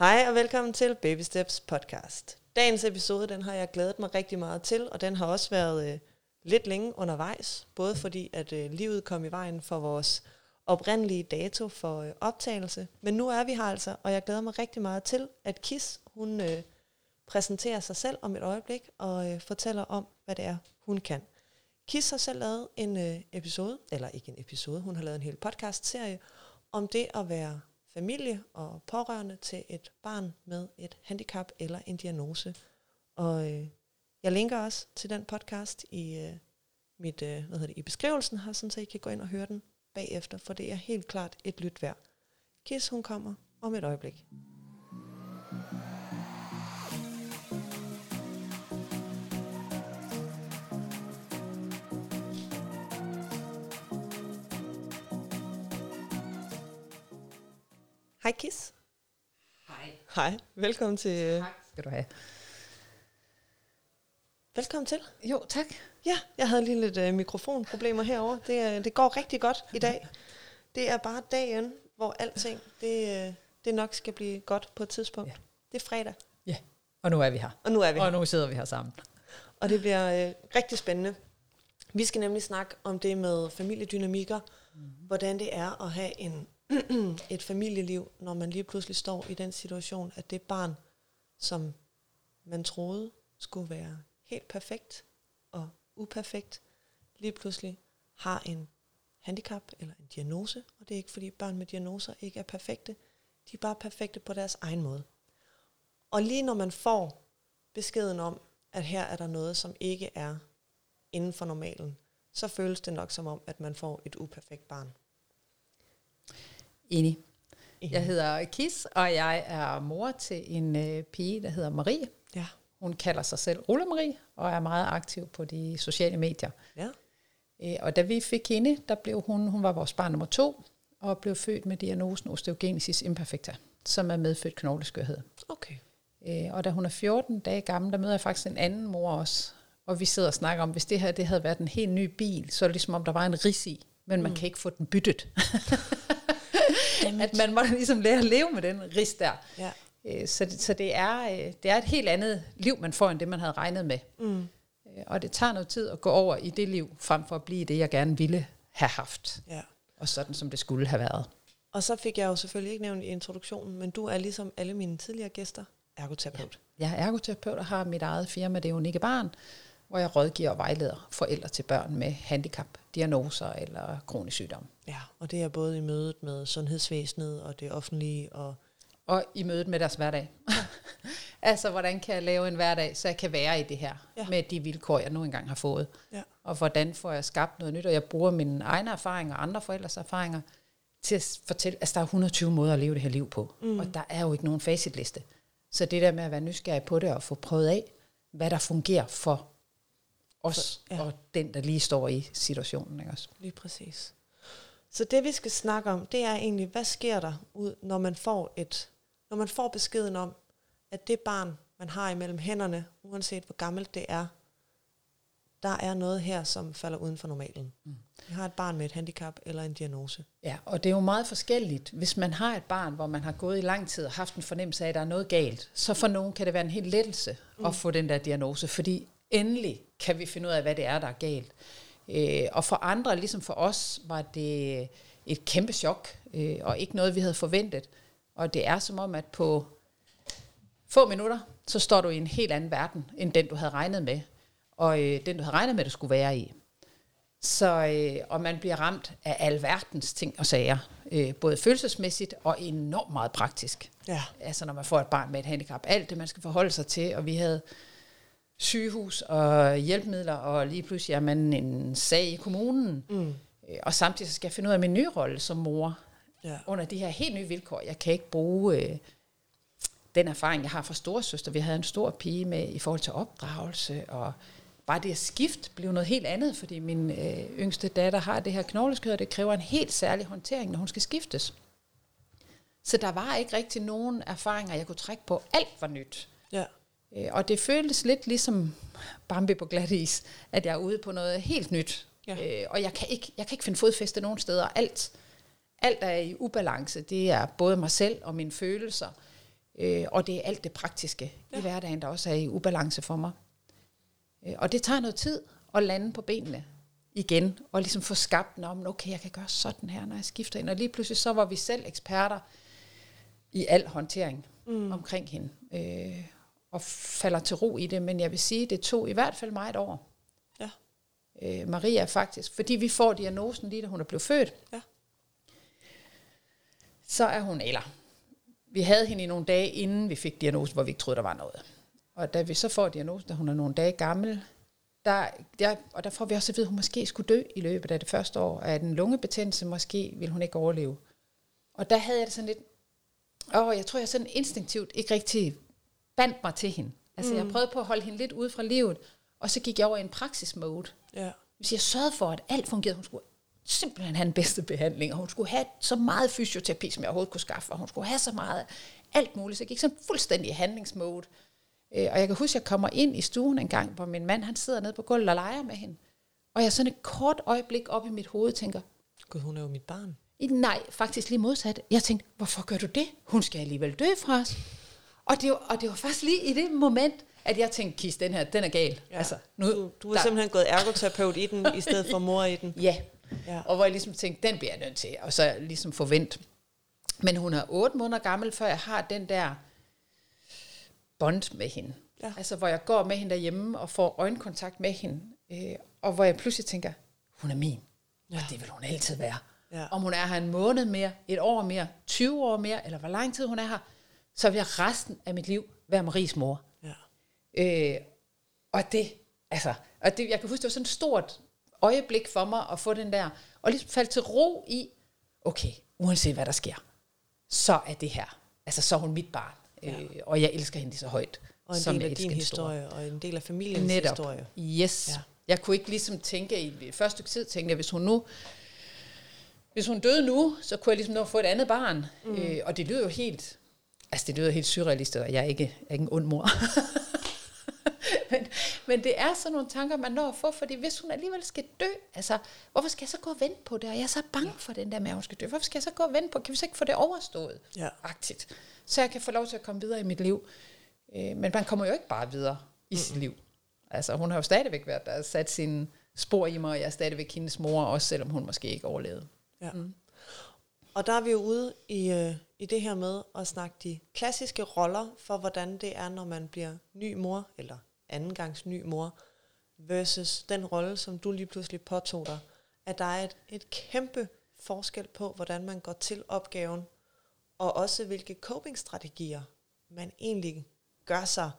Hej og velkommen til Baby Steps podcast. Dagens episode, den har jeg glædet mig rigtig meget til, og den har også været øh, lidt længe undervejs, både fordi at øh, livet kom i vejen for vores oprindelige dato for øh, optagelse, men nu er vi her altså, og jeg glæder mig rigtig meget til, at Kis, hun øh, præsenterer sig selv om et øjeblik og øh, fortæller om, hvad det er, hun kan. Kis har selv lavet en øh, episode, eller ikke en episode, hun har lavet en hel podcast-serie om det at være familie og pårørende til et barn med et handicap eller en diagnose. Og øh, jeg linker også til den podcast i øh, mit, øh, hvad hedder det, i beskrivelsen her, så I kan gå ind og høre den bagefter, for det er helt klart et lyt værd. Kis, hun kommer om et øjeblik. Hej Kis. Hej. Hej. Velkommen til. Tak skal du have. Velkommen til. Jo, tak. Ja, jeg havde lige lidt øh, mikrofonproblemer herover. Det, øh, det går rigtig godt i dag. Det er bare dagen, hvor alting det, øh, det nok skal blive godt på et tidspunkt. Ja. Det er fredag, Ja, og nu er vi her. og nu er vi Og her. nu sidder vi her sammen. Og det bliver øh, rigtig spændende. Vi skal nemlig snakke om det med familiedynamikker. Mm-hmm. Hvordan det er at have en, et familieliv, når man lige pludselig står i den situation, at det barn, som man troede skulle være helt perfekt og uperfekt, lige pludselig har en handicap eller en diagnose. Og det er ikke fordi børn med diagnoser ikke er perfekte. De er bare perfekte på deres egen måde. Og lige når man får beskeden om, at her er der noget, som ikke er inden for normalen, så føles det nok som om, at man får et uperfekt barn. Enig. Jeg hedder Kis, og jeg er mor til en øh, pige, der hedder Marie. Ja. Hun kalder sig selv Rulle Marie, og er meget aktiv på de sociale medier. Ja. Øh, og da vi fik hende, der blev hun, hun var vores barn nummer to, og blev født med diagnosen osteogenesis imperfecta, som er medfødt knogleskørhed. Okay. Øh, og da hun er 14 dage gammel, der møder jeg faktisk en anden mor også. Og vi sidder og snakker om, hvis det her det havde været en helt ny bil, så er det ligesom om, der var en ris i, men man mm. kan ikke få den byttet. at man må ligesom lære at leve med den ris der. Ja. Øh, Så, det, så det, er, øh, det er et helt andet liv, man får, end det, man havde regnet med. Mm. Øh, Og det tager noget tid at gå over i det liv, frem for at blive det, jeg gerne ville have haft. ja. Og sådan, som det skulle have været. Og så fik jeg jo selvfølgelig ikke nævnt i introduktionen, men du er ligesom alle mine tidligere gæster, ergoterapeut. Jeg er ergoterapeut og har mit eget firma, det er Unikke Barn, hvor jeg rådgiver og vejleder forældre til børn med handicap, diagnoser eller kronisk sygdom. Ja, og det er både i mødet med sundhedsvæsenet og det offentlige. Og Og i mødet med deres hverdag. altså, hvordan kan jeg lave en hverdag, så jeg kan være i det her, Ja. med de vilkår, jeg nu engang har fået. ja. Og hvordan får jeg skabt noget nyt, og jeg bruger mine egne erfaringer og andre forældres erfaringer til at fortælle, altså der er 120 måder at leve det her liv på, mm. og der er jo ikke nogen facitliste. Så det der med at være nysgerrig på det og få prøvet af, hvad der fungerer for os ja. og den, der lige står i situationen. Ikke også? Lige præcis. Så det vi skal snakke om, det er egentlig, hvad sker der ud, når man får et, når man får beskeden om, at det barn, man har imellem hænderne, uanset hvor gammelt det er, der er noget her, som falder uden for normalen. Mm. Vi har et barn med et handicap eller en diagnose. Ja, og det er jo meget forskelligt. Hvis man har et barn, hvor man har gået i lang tid og haft en fornemmelse af, at der er noget galt, så for nogen kan det være en helt lettelse mm. at få den der diagnose, fordi endelig kan vi finde ud af, hvad det er, der er galt. Øh, og for andre, ligesom for os, var det et kæmpe chok, øh, og ikke noget, vi havde forventet. Og det er som om, at på få minutter, så står du i en helt anden verden, end den, du havde regnet med. Og øh, den, du havde regnet med, du skulle være i. Så, øh, og man bliver ramt af alverdens ting og sager, øh, både følelsesmæssigt og enormt meget praktisk. Ja. Altså når man får et barn med et handicap, alt det man skal forholde sig til, og vi havde sygehus og hjælpemidler, og lige pludselig er man en sag i kommunen. Mm. Og samtidig så skal jeg finde ud af min nye rolle som mor, Ja. under de her helt nye vilkår. Jeg kan ikke bruge øh, den erfaring, jeg har fra storesøster. Vi havde en stor pige med i forhold til opdragelse, og bare det at skift blev noget helt andet, fordi min øh, yngste datter har det her knogleskør, og det kræver en helt særlig håndtering, når hun skal skiftes. Så der var ikke rigtig nogen erfaringer, jeg kunne trække på. Alt var nyt. Øh, Og det føltes lidt ligesom Bambi på glat is, at jeg er ude på noget helt nyt. Ja. Øh, og jeg kan, ikke, jeg kan ikke finde fodfæste nogen steder. Alt, alt er i ubalance. Det er både mig selv og mine følelser. Øh, og det er alt det praktiske ja. i hverdagen, der også er i ubalance for mig. Øh, og det tager noget tid at lande på benene igen, og ligesom få skabt den om, okay, jeg kan gøre sådan her, når jeg skifter ind. Og lige pludselig så var vi selv eksperter i al håndtering mm. omkring hende, øh, og falder til ro i det. Men jeg vil sige, det tog i hvert fald mig et år. Ja. Øh, Maria faktisk, fordi vi får diagnosen lige da hun er blevet født. Ja. Så er hun, eller vi havde hende i nogle dage, inden vi fik diagnosen, hvor vi ikke troede, der var noget. Og da vi så får diagnosen, da hun er nogle dage gammel, der, der, og der får vi også at vide, at hun måske skulle dø i løbet af det første år, af den lungebetændelse, måske vil hun ikke overleve. Og der havde jeg det sådan lidt, åh, jeg tror, jeg sådan instinktivt ikke rigtig bandt mig til hende. Altså, mm. jeg prøvede på at holde hende lidt ude fra livet, og så gik jeg over i en praksismode. Ja. Hvis jeg sørgede for, at alt fungerede, hun skulle simpelthen have den bedste behandling, og hun skulle have så meget fysioterapi, som jeg overhovedet kunne skaffe, og hun skulle have så meget alt muligt. Så jeg gik sådan fuldstændig i handlingsmode. Øh, og jeg kan huske, at jeg kommer ind i stuen en gang, hvor min mand han sidder nede på gulvet og leger med hende. Og jeg sådan et kort øjeblik op i mit hoved tænker, Gud, hun er jo mit barn. Nej, faktisk lige modsat. Jeg tænkte, hvorfor gør du det? Hun skal alligevel dø fra os. Og det, var, og det var faktisk lige i det moment, at jeg tænkte, Kis, den her, den er gal. Ja. Altså, nu, du, du har der, simpelthen gået ergoterapeut i den, i stedet for mor i den. Ja. ja, og hvor jeg ligesom tænkte, den bliver jeg nødt til, og så ligesom forvent. Men hun er otte måneder gammel, før jeg har den der bond med hende. Ja. Altså, hvor jeg går med hende derhjemme og får øjenkontakt med hende, øh, og hvor jeg pludselig tænker, hun er min. Ja. Og det vil hun altid være. Ja. Om hun er her en måned mere, et år mere, 20 år mere, eller hvor lang tid hun er her, så vil jeg resten af mit liv være Maries mor. Ja. Øh, og det, altså, og det, jeg kan huske, det var sådan et stort øjeblik for mig at få den der, og ligesom falde til ro i, okay, uanset hvad der sker, så er det her, altså så er hun mit barn, ja. øh, og jeg elsker hende så højt. Og en del af din historie, og en del af familiens Netop. historie. Yes. Ja. Jeg kunne ikke ligesom tænke, i første tid tænkte jeg, hvis hun nu, hvis hun døde nu, så kunne jeg ligesom nå at få et andet barn. Mm. Øh, og det lyder jo helt, altså det lyder helt surrealistisk, og jeg er ikke, jeg er ikke en ond mor. men, men det er sådan nogle tanker, man når at få, fordi hvis hun alligevel skal dø, altså, hvorfor skal jeg så gå og vente på det? Og jeg er så bange for den der med, at hun skal dø. Hvorfor skal jeg så gå og vente på? Kan vi så ikke få det overstået? Ja. Aktigt. Så jeg kan få lov til at komme videre i mit liv. Øh, men man kommer jo ikke bare videre i mm. sit liv. Altså, hun har jo stadigvæk været der, sat sine spor i mig, og jeg er stadigvæk hendes mor, også selvom hun måske ikke overlevede. Ja. Mm. Og der er vi jo ude i, øh, i det her med at snakke de klassiske roller for, hvordan det er, når man bliver ny mor, eller andengangs ny mor, versus den rolle, som du lige pludselig påtog dig. At der er et, et kæmpe forskel på, hvordan man går til opgaven, og også hvilke coping-strategier man egentlig gør sig,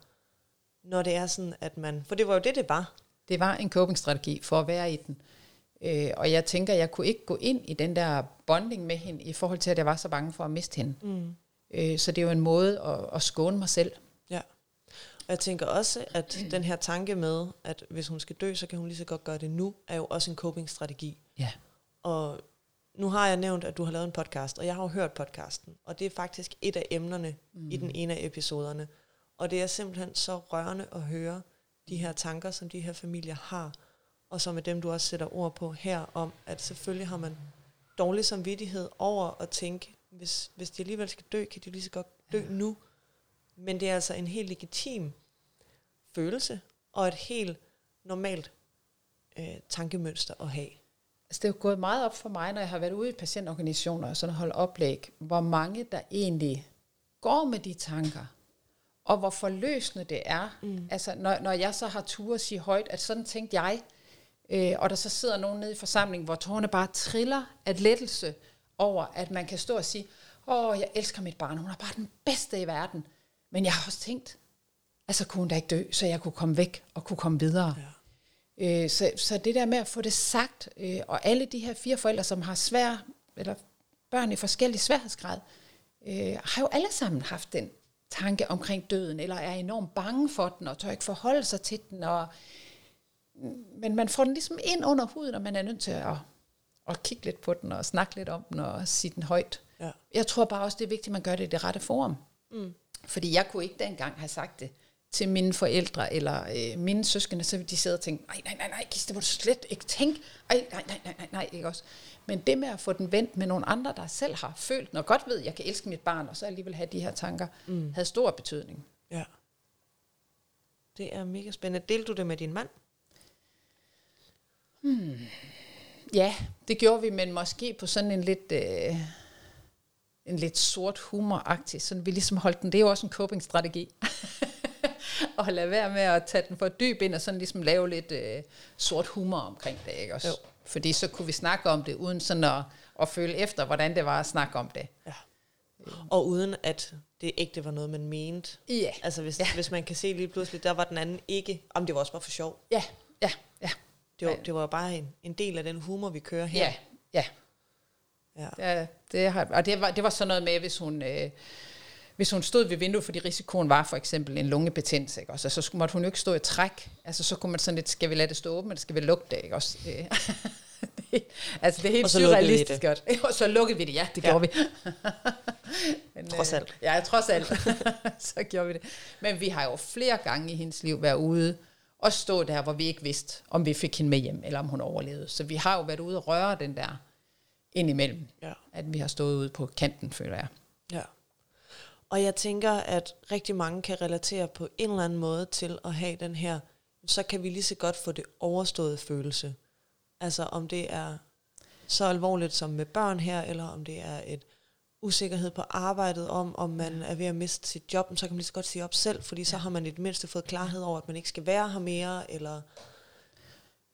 når det er sådan, at man... For det var jo det, det var. Det var en coping-strategi for at være i den. Øh, og jeg tænker, jeg kunne ikke gå ind i den der bonding med hende, i forhold til, at jeg var så bange for at miste hende. Mm. Øh, så det er jo en måde at, at skåne mig selv. Ja. Og jeg tænker også, at den her tanke med, at hvis hun skal dø, så kan hun lige så godt gøre det nu, er jo også en coping-strategi. Ja. Og nu har jeg nævnt, at du har lavet en podcast, og jeg har jo hørt podcasten, og det er faktisk et af emnerne mm. i den ene af episoderne. Og det er simpelthen så rørende at høre de her tanker, som de her familier har, og som er dem, du også sætter ord på her, om at selvfølgelig har man dårlig samvittighed over at tænke, hvis, hvis de alligevel skal dø, kan de lige så godt dø ja. nu. Men det er altså en helt legitim følelse, og et helt normalt øh, tankemønster at have. Altså det er jo gået meget op for mig, når jeg har været ude i patientorganisationer og sådan holdt oplæg, hvor mange der egentlig går med de tanker, og hvor forløsende det er. Mm. Altså når, når jeg så har tur at sige højt, at sådan tænkte jeg, øh, og der så sidder nogen nede i forsamlingen, hvor tårerne bare triller af lettelse over, at man kan stå og sige, åh, jeg elsker mit barn, hun er bare den bedste i verden. Men jeg har også tænkt, altså kunne hun da ikke dø, så jeg kunne komme væk og kunne komme videre. Ja. Øh, så, så det der med at få det sagt, øh, og alle de her fire forældre, som har svær, eller børn i forskellige sværhedsgrad, øh, har jo alle sammen haft den tanke omkring døden, eller er enormt bange for den, og tør ikke forholde sig til den, og, men man får den ligesom ind under huden, og man er nødt til at, at kigge lidt på den, og snakke lidt om den, og sige den højt. Ja. Jeg tror bare også, det er vigtigt, at man gør det i det rette forum. Mm. Fordi jeg kunne ikke dengang have sagt det til mine forældre eller øh, mine søskende, så vil de sidde og tænke, nej, nej, nej, nej, Kis, det må du slet ikke tænke. Ej, nej, nej, nej, nej, nej, ikke også. Men det med at få den vendt med nogle andre, der selv har følt, når godt ved, at jeg kan elske mit barn, og så alligevel have de her tanker, mm. havde stor betydning. Ja. Det er mega spændende. Delte du det med din mand? Hmm. Ja, det gjorde vi, men måske på sådan en lidt... Øh, en lidt sort humoragtig, så vi ligesom holdt den, det er jo også en coping-strategi, og lade være med at tage den for dyb ind, og sådan ligesom lave lidt øh, sort humor omkring det, ikke også? Jo. Fordi så kunne vi snakke om det, uden sådan at, at føle efter, hvordan det var at snakke om det. Ja. Og uden at det ikke var noget, man mente. Ja. Altså hvis, ja. hvis man kan se lige pludselig, der var den anden ikke, om det var også bare for sjov. Ja. Det var, det var bare en, en del af den humor, vi kører her. Ja, ja. Ja. ja det har, og det var, det var sådan noget med, hvis hun... Øh, hvis hun stod ved vinduet, fordi risikoen var for eksempel en lungebetændelse, ikke? Også, så måtte hun jo ikke stå i træk. Altså, så kunne man sådan lidt, skal vi lade det stå åbent, skal vi lukke det? Ikke? Også, øh, det, altså, det er helt surrealistisk godt. Og så lukkede vi det, ja, det ja. gjorde vi. Men, trods alt. Øh, ja, trods alt. så gjorde vi det. Men vi har jo flere gange i hendes liv været ude og stå der, hvor vi ikke vidste, om vi fik hende med hjem, eller om hun overlevede. Så vi har jo været ude og røre den der indimellem, ja. at vi har stået ude på kanten, føler jeg. Ja. Og jeg tænker, at rigtig mange kan relatere på en eller anden måde til at have den her, så kan vi lige så godt få det overståede følelse. Altså om det er så alvorligt som med børn her, eller om det er et usikkerhed på arbejdet om, om man er ved at miste sit job, så kan man lige så godt sige op selv, fordi så har man i det mindste fået klarhed over, at man ikke skal være her mere, eller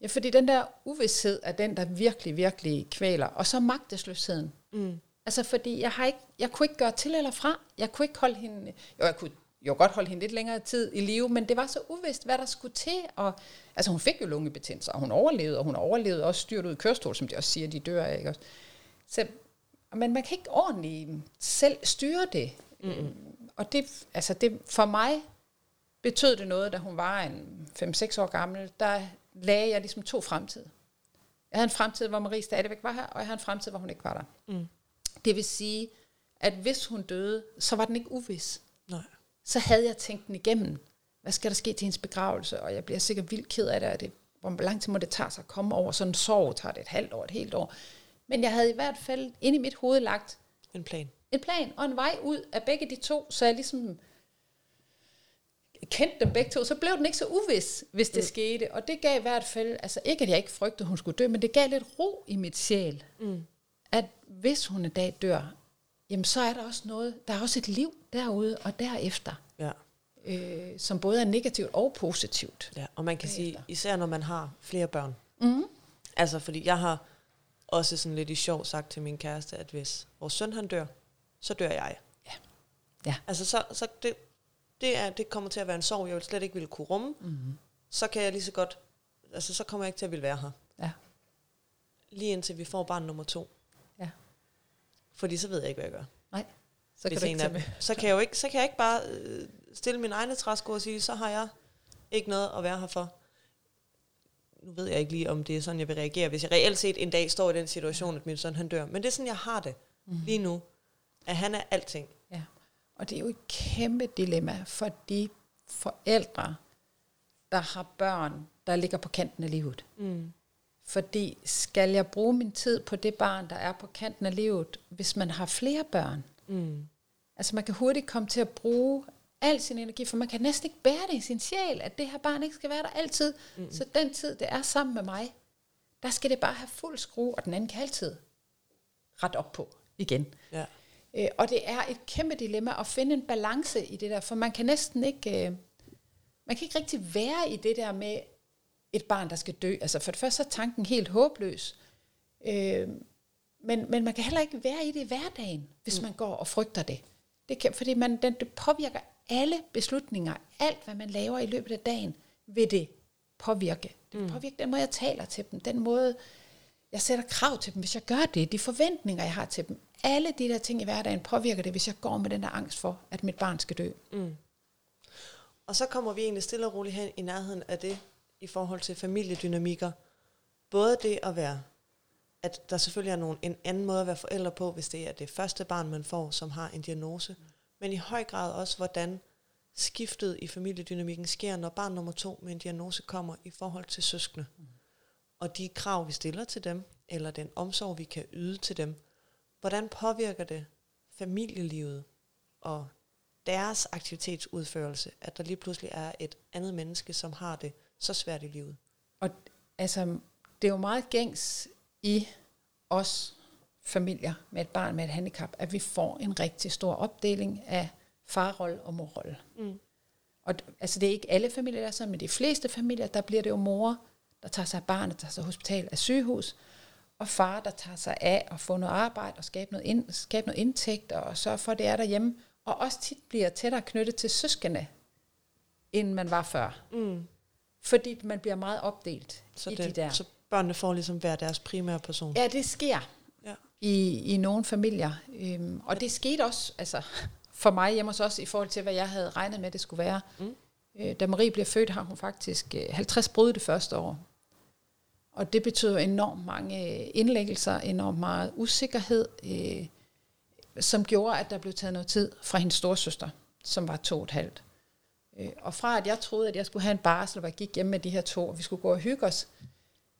Ja, fordi den der uvidshed er den, der virkelig, virkelig kvæler. Og så magtesløsheden. Mm. Altså, fordi jeg, har ikke, jeg kunne ikke gøre til eller fra. Jeg kunne ikke holde hende... Jo, jeg kunne jo godt holde hende lidt længere tid i live, men det var så uvist, hvad der skulle til. Og, altså, hun fik jo lungebetændelse, og hun overlevede, og hun overlevede også styrt ud i kørestol, som de også siger, de dør af. Ikke? Så, men man kan ikke ordentligt selv styre det. Mm-hmm. Og det, altså det, for mig betød det noget, da hun var en 5-6 år gammel, der lagde jeg ligesom to fremtid. Jeg havde en fremtid, hvor Marie stadigvæk var her, og jeg havde en fremtid, hvor hun ikke var der. Mm. Det vil sige, at hvis hun døde, så var den ikke uvis. Nej. Så havde jeg tænkt den igennem. Hvad skal der ske til hendes begravelse? Og jeg bliver sikkert vildt ked af det, og det hvor lang tid må det tage sig at komme over sådan en sorg, tager det et halvt år, et helt år. Men jeg havde i hvert fald ind i mit hoved lagt en plan. En plan og en vej ud af begge de to, så jeg ligesom kendte dem begge to, så blev den ikke så uvis, hvis det mm. skete. Og det gav i hvert fald, altså ikke at jeg ikke frygtede, at hun skulle dø, men det gav lidt ro i mit sjæl. Mm. At hvis hun en dag dør, jamen så er der også noget, der er også et liv derude og derefter. Ja. Øh, som både er negativt og positivt. Ja, og man kan derefter. sige, især når man har flere børn. Mm. Altså fordi jeg har også sådan lidt i sjov sagt til min kæreste, at hvis vores søn han dør, så dør jeg. Ja. ja. Altså så, så det, det, er, det kommer til at være en sorg, jeg vil slet ikke ville kunne rumme, mm-hmm. så kan jeg lige så godt, altså så kommer jeg ikke til at ville være her. Ja. Lige indtil vi får barn nummer to. Ja. Fordi så ved jeg ikke, hvad jeg gør. Nej, så kan, du ikke er, så kan jeg jo ikke, så kan jeg ikke bare øh, stille min egne træsko og sige, så har jeg ikke noget at være her for. Nu ved jeg ikke lige, om det er sådan, jeg vil reagere, hvis jeg reelt set en dag står i den situation, at min søn han dør. Men det er sådan, jeg har det mm. lige nu. At han er alting. Og det er jo et kæmpe dilemma for de forældre, der har børn, der ligger på kanten af livet. Mm. Fordi skal jeg bruge min tid på det barn, der er på kanten af livet, hvis man har flere børn? Mm. Altså man kan hurtigt komme til at bruge al sin energi, for man kan næsten ikke bære det i sin sjæl, at det her barn ikke skal være der altid. Mm. Så den tid, det er sammen med mig, der skal det bare have fuld skrue, og den anden kan altid ret op på igen. Ja. Øh, og det er et kæmpe dilemma at finde en balance i det der, for man kan næsten ikke, øh, man kan ikke rigtig være i det der med et barn, der skal dø. Altså for det første er tanken helt håbløs. Øh, men, men man kan heller ikke være i det i hverdagen, hvis mm. man går og frygter det. det kan, fordi man, den, det påvirker alle beslutninger, alt hvad man laver i løbet af dagen, vil det påvirke. Det mm. påvirker den måde, jeg taler til dem, den måde, jeg sætter krav til dem, hvis jeg gør det, de forventninger, jeg har til dem, alle de der ting i hverdagen påvirker det, hvis jeg går med den der angst for, at mit barn skal dø. Mm. Og så kommer vi egentlig stille og roligt hen i nærheden af det, i forhold til familiedynamikker. Både det at være, at der selvfølgelig er nogen, en anden måde at være forældre på, hvis det er det første barn, man får, som har en diagnose, mm. Men i høj grad også, hvordan skiftet i familiedynamikken sker, når barn nummer to med en diagnose kommer i forhold til søskende. Mm. Og de krav, vi stiller til dem, eller den omsorg, vi kan yde til dem, hvordan påvirker det familielivet og deres aktivitetsudførelse, at der lige pludselig er et andet menneske, som har det så svært i livet? Og altså, det er jo meget gængs i os familier med et barn med et handicap, at vi får en rigtig stor opdeling af farrolle og morrolle. Mm. Og altså, det er ikke alle familier, der er sådan, men de fleste familier, der bliver det jo mor, der tager sig af barnet, der tager sig hospital af sygehus, og far, der tager sig af at få noget arbejde og skabe noget, ind, skabe noget indtægt og sørge for, at det er derhjemme. Og også tit bliver tættere knyttet til søskende, end man var før. Mm. Fordi man bliver meget opdelt så i det, de der. Så børnene får ligesom hver deres primære person. Ja, det sker Ja. i, i nogle familier. Øhm, og det skete også altså, for mig hjemme hos os, i forhold til, hvad jeg havde regnet med, det skulle være. Mm. Øh, da Marie bliver født, har hun faktisk øh, 50 brud det første år. Og det betyder enormt mange øh, indlæggelser, enormt meget usikkerhed, øh, som gjorde, at der blev taget noget tid fra hendes storsøster, som var to og et halvt. Øh, og fra at jeg troede, at jeg skulle have en barsel, hvor jeg gik hjem med de her to, og vi skulle gå og hygge os,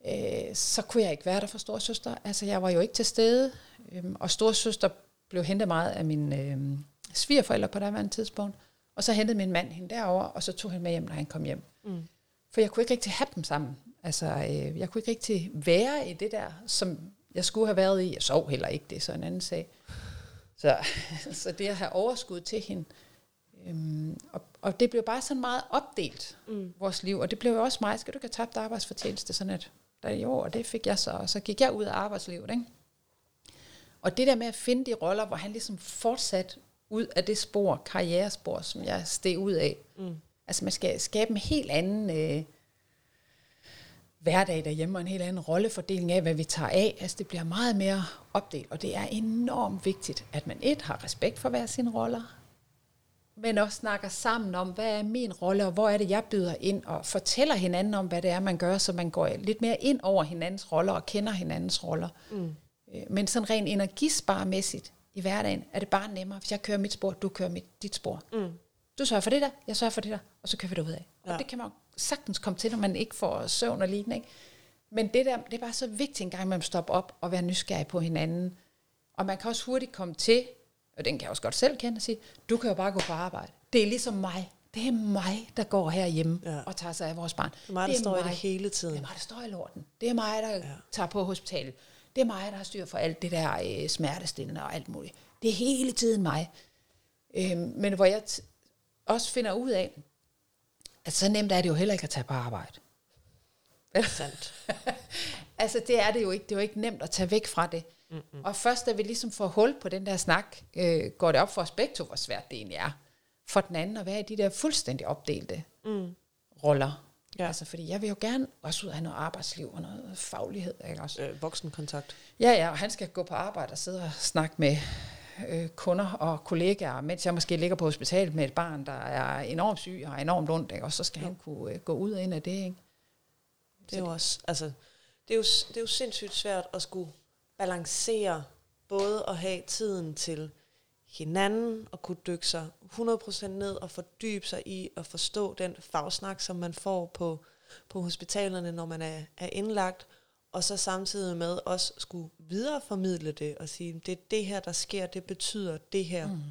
øh, så kunne jeg ikke være der for storsøster. Altså, jeg var jo ikke til stede, øh, og storsøster blev hentet meget af mine øh, svigerforældre på daværende tidspunkt, og så hentede min mand hende derover, og så tog han med hjem, når han kom hjem. Mm. For jeg kunne ikke rigtig have dem sammen. Altså, øh, jeg kunne ikke rigtig være i det der, som jeg skulle have været i. Jeg sov heller ikke, det er så en anden sag. Så, så det at have overskud til hende, øhm, og, og det blev bare sådan meget opdelt, mm. vores liv. Og det blev jo også mig, skal du ikke have tabt arbejdsfortjeneste? Sådan at, der, jo, og det fik jeg så, og så gik jeg ud af arbejdslivet. Ikke? Og det der med at finde de roller, hvor han ligesom fortsat ud af det spor, karrierespor, som jeg steg ud af. Mm. Altså man skal skabe en helt anden øh, hverdag derhjemme, og en helt anden rollefordeling af, hvad vi tager af. Altså det bliver meget mere opdelt, og det er enormt vigtigt, at man et har respekt for hver sine roller, men også snakker sammen om, hvad er min rolle, og hvor er det, jeg byder ind, og fortæller hinanden om, hvad det er, man gør, så man går lidt mere ind over hinandens roller, og kender hinandens roller. Mm. Men sådan rent energisparmæssigt i hverdagen, er det bare nemmere, hvis jeg kører mit spor, du kører mit, dit spor. Mm. Du sørger for det der, jeg sørger for det der, og så kører vi derud af. Ja. Og det kan man sagtens komme til, når man ikke får søvn og lignende. Ikke? Men det der, det er bare så vigtigt en gang, man stopper op og være nysgerrig på hinanden. Og man kan også hurtigt komme til, og den kan jeg også godt selv kende og sige, du kan jo bare gå på arbejde. Det er ligesom mig. Det er mig, der går herhjemme ja. og tager sig af vores barn. Det er mig, der det er står mig. i det hele tiden. Det er mig, der står i lorten. Det er mig, der ja. tager på hospitalet. Det er mig, der har styr for alt det der øh, smertestillende og alt muligt. Det er hele tiden mig. Øhm, men hvor jeg t- også finder ud af, at så nemt er det jo heller ikke at tage på arbejde. Det er sandt. altså det er det jo ikke. Det er jo ikke nemt at tage væk fra det. Mm-hmm. Og først da vi ligesom får hul på den der snak, øh, går det op for os begge to, hvor svært det egentlig er. For den anden at være i de der fuldstændig opdelte mm. roller. Ja. Altså, fordi jeg vil jo gerne også ud af noget arbejdsliv og noget faglighed. Ikke også? Øh, voksenkontakt. Ja, ja, og han skal gå på arbejde og sidde og snakke med øh, kunder og kollegaer, mens jeg måske ligger på hospitalet med et barn, der er enormt syg og enormt ondt, ikke? og så skal ja. han kunne øh, gå ud og ind af det. Ikke? Det er jo også, altså, det er jo, det er jo sindssygt svært at skulle balancere både at have tiden til hinanden og kunne dykke sig 100% ned og fordybe sig i at forstå den fagsnak, som man får på, på hospitalerne, når man er, er indlagt, og så samtidig med også skulle videreformidle det og sige, det er det her, der sker, det betyder det her, mm.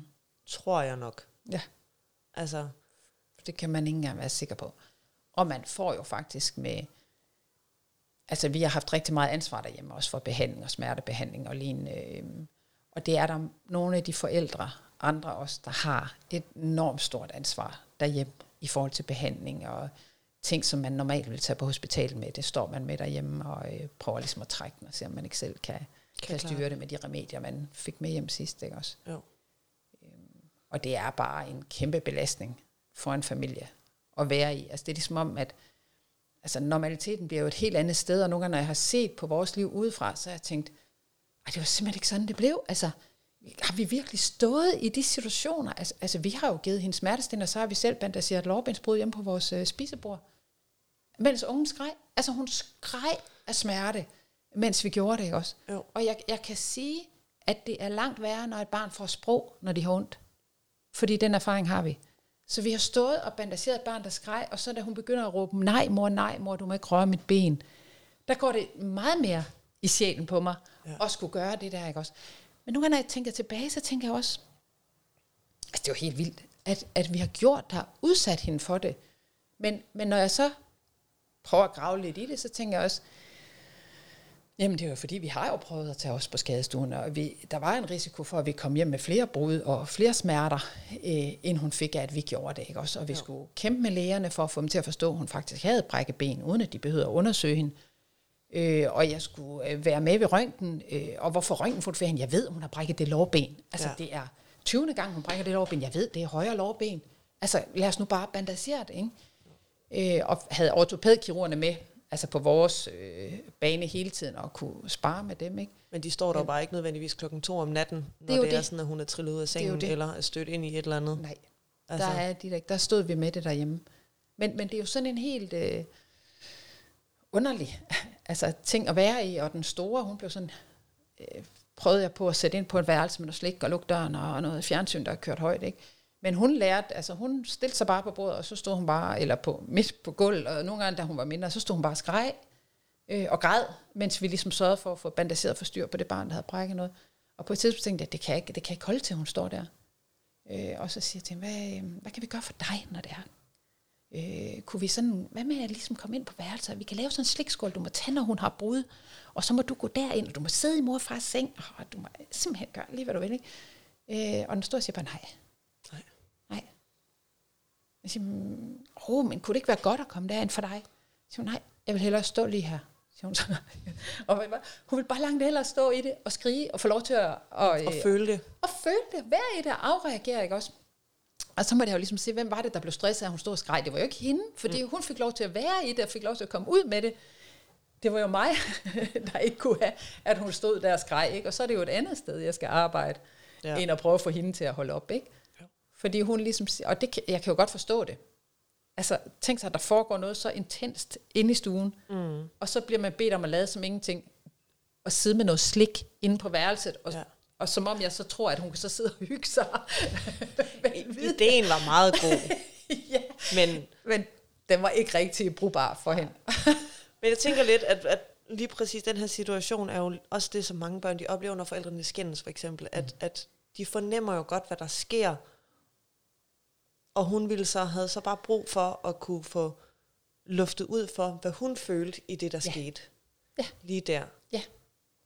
tror jeg nok. Ja. Altså. Det kan man ikke engang være sikker på. Og man får jo faktisk med, altså vi har haft rigtig meget ansvar derhjemme, også for behandling og smertebehandling og lignende. Øhm, og det er der nogle af de forældre, andre også, der har et enormt stort ansvar derhjemme i forhold til behandling og ting, som man normalt vil tage på hospitalet med. Det står man med derhjemme og øh, prøver ligesom at trække den og se, om man ikke selv kan, kan, kan styre det med de remedier, man fik med hjem sidst. Ikke også? Jo. Øhm, og det er bare en kæmpe belastning for en familie at være i. Altså det er ligesom om, at altså normaliteten bliver jo et helt andet sted, og nogle gange, når jeg har set på vores liv udefra, så har jeg tænkt, at det var simpelthen ikke sådan, det blev. Altså, har vi virkelig stået i de situationer? Altså, altså vi har jo givet hende smertestillende, og så har vi selv bandageret lårbensbrud hjemme på vores øh, spisebord. Mens ungen skreg. Altså hun skreg af smerte, mens vi gjorde det ikke også. Jo. Og jeg, jeg kan sige, at det er langt værre, når et barn får sprog, når de har ondt. Fordi den erfaring har vi. Så vi har stået og bandageret et barn, der skreg, og så da hun begynder at råbe, nej mor, nej mor, du må ikke røre mit ben, der går det meget mere i sjælen på mig, ja. at skulle gøre det der, ikke også? Men nu når jeg tænker tilbage, så tænker jeg også, altså det var helt vildt, at, at vi har gjort, der har udsat hende for det. Men, men når jeg så prøver at grave lidt i det, så tænker jeg også, Jamen det er jo fordi, vi har jo prøvet at tage os på skadestuen, og vi, der var en risiko for, at vi kom hjem med flere brud og flere smerter, øh, end hun fik af, at vi gjorde det. Ikke? Også, og vi ja. skulle kæmpe med lægerne for at få dem til at forstå, at hun faktisk havde brækket ben, uden at de behøvede at undersøge hende. Øh, og jeg skulle øh, være med ved røntgen, øh, og hvorfor røntgenfotograferer hende? Jeg ved, hun har brækket det lårben. Altså ja. det er 20. gang, hun brækker det lårben. Jeg ved, det er højre lårben. Altså lad os nu bare bandagere det, ikke? Øh, og havde ortopædkirurgerne med altså på vores øh, bane hele tiden og kunne spare med dem. Ikke? Men de står der bare ikke nødvendigvis klokken to om natten, når det er, det er det. sådan, at hun er trillet ud af sengen det eller er stødt ind i et eller andet. Nej, altså. der, er de der, der stod vi med det derhjemme. Men, men det er jo sådan en helt øh, underlig altså, ting at være i, og den store, hun blev sådan, øh, prøvede jeg på at sætte ind på et værelse med noget slik og lukke døren og, og noget fjernsyn, der kørt højt. Ikke? Men hun lærte, altså hun stillede sig bare på bordet, og så stod hun bare, eller på, midt på gulv, og nogle gange, da hun var mindre, så stod hun bare og skreg øh, og græd, mens vi ligesom sørgede for at få bandageret for styr på det barn, der havde brækket noget. Og på et tidspunkt tænkte jeg, det kan jeg ikke, det kan jeg ikke holde til, hun står der. Øh, og så siger jeg til hende, hvad, øh, hvad kan vi gøre for dig, når det er? Øh, kunne vi sådan, hvad med at ligesom komme ind på værelset? Vi kan lave sådan en slikskål, du må tage, når hun har brud, og så må du gå derind, og du må sidde i mor og fars seng, og du må simpelthen gøre lige, hvad du vil. Ikke? Øh, og den står og siger bare, nej, jeg siger, oh, men kunne det ikke være godt at komme derind for dig? Jeg siger, nej, jeg vil hellere stå lige her. Siger hun, så. og hun vil bare langt hellere stå i det og skrige og få lov til at... Og, og føle det. Og føle det. Være i det og afreagere, ikke også? Og så må jeg jo ligesom se, hvem var det, der blev stresset, at hun stod og skreg. Det var jo ikke hende, fordi mm. hun fik lov til at være i det, og fik lov til at komme ud med det. Det var jo mig, der ikke kunne have, at hun stod der og skreg. Ikke? Og så er det jo et andet sted, jeg skal arbejde, ja. end at prøve at få hende til at holde op. Ikke? Fordi hun ligesom, og det, jeg kan jo godt forstå det. Altså, tænk sig, at der foregår noget så intenst inde i stuen, mm. og så bliver man bedt om at lade som ingenting, og sidde med noget slik inde på værelset, og, ja. og som om jeg så tror, at hun kan så sidde og hygge sig. Ideen var meget god. ja, men, men den var ikke rigtig brugbar for hende. men jeg tænker lidt, at, at lige præcis den her situation er jo også det, som mange børn de oplever, når forældrene skændes for eksempel, at, mm. at de fornemmer jo godt, hvad der sker, og hun ville så, havde så bare brug for at kunne få luftet ud for, hvad hun følte i det, der ja. skete. Ja. Lige der. Ja.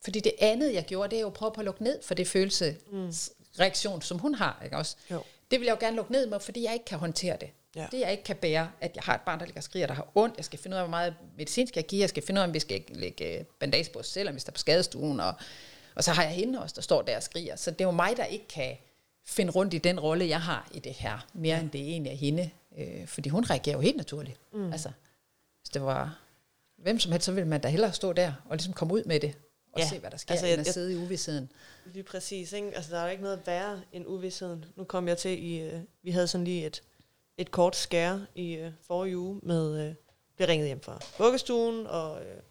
Fordi det andet, jeg gjorde, det er jo at prøve på at lukke ned for det følelsesreaktion, mm. som hun har. Ikke også? Jo. Det vil jeg jo gerne lukke ned med, fordi jeg ikke kan håndtere det. Ja. Det jeg ikke kan bære, at jeg har et barn, der ligger og skriger, der har ondt. Jeg skal finde ud af, hvor meget medicin skal jeg give. Jeg skal finde ud af, om vi skal lægge bandage på os selv, om vi står på skadestuen. Og, og så har jeg hende også, der står der og skriger. Så det er jo mig, der ikke kan finde rundt i den rolle, jeg har i det her, mere ja. end det egentlig er hende. Øh, fordi hun reagerer jo helt naturligt. Mm. Altså, hvis det var hvem som helst, så ville man da hellere stå der og ligesom komme ud med det, og ja. se, hvad der sker, altså, jeg, end at sidde i uvidsheden. Lige præcis, ikke? Altså, der er jo ikke noget værre end uvidsheden. Nu kom jeg til, i, uh, vi havde sådan lige et, et kort skære i uh, forrige uge med, uh, blev ringet hjem fra vuggestuen, og uh,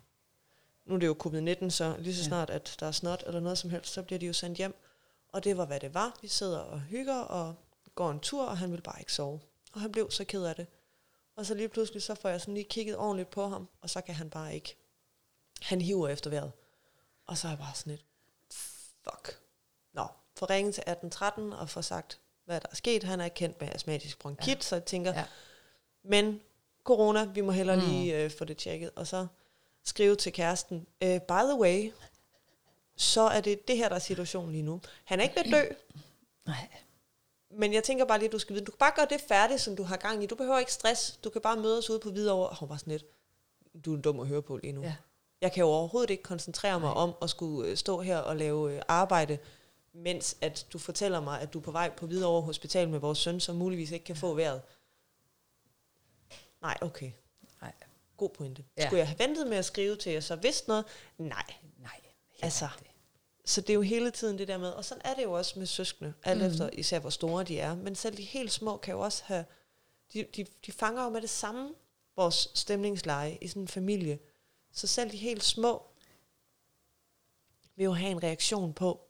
nu er det jo covid-19, så lige så snart, at der er snot eller noget som helst, så bliver de jo sendt hjem. Og det var, hvad det var. Vi sidder og hygger og går en tur, og han vil bare ikke sove. Og han blev så ked af det. Og så lige pludselig, så får jeg sådan lige kigget ordentligt på ham, og så kan han bare ikke. Han hiver efter vejret. Og så er jeg bare sådan lidt, fuck. Nå, får ringet til 1813 og får sagt, hvad der er sket. Han er kendt med astmatisk bronkit, ja. så jeg tænker, ja. men corona, vi må hellere mm. lige øh, få det tjekket. Og så skrive til kæresten, øh, by the way, så er det det her, der er situationen lige nu. Han er ikke ved at dø. Nej. Men jeg tænker bare lige, at du skal vide, du kan bare gøre det færdigt, som du har gang i. Du behøver ikke stress. Du kan bare møde os ude på Hvidovre. Og hun var sådan lidt, du er dum at høre på lige nu. Ja. Jeg kan jo overhovedet ikke koncentrere mig Nej. om at skulle øh, stå her og lave øh, arbejde, mens at du fortæller mig, at du er på vej på Hvidovre Hospital med vores søn, som muligvis ikke kan få vejret. Nej, okay. Nej. God pointe. Ja. Skulle jeg have ventet med at skrive til jer, så vidste noget? Nej. Nej. Altså, så det er jo hele tiden det der med, og sådan er det jo også med søskende, alt mm. efter især hvor store de er, men selv de helt små kan jo også have, de, de, de fanger jo med det samme vores stemningsleje i sådan en familie. Så selv de helt små vil jo have en reaktion på,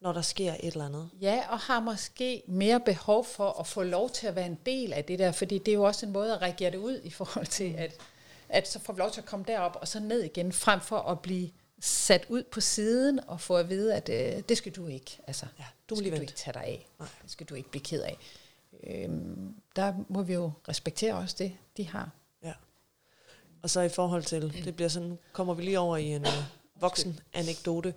når der sker et eller andet. Ja, og har måske mere behov for at få lov til at være en del af det der, fordi det er jo også en måde at reagere det ud i forhold til, at, at så får vi lov til at komme derop og så ned igen, frem for at blive sat ud på siden og få at vide, at øh, det skal du ikke. Altså, Ja, du skal lige du vente. ikke tage dig af. Nej. Det skal du ikke blive ked af. Øhm, der må vi jo respektere også det, de har. Ja. Og så i forhold til, det bliver sådan, kommer vi lige over i en øh, voksen anekdote,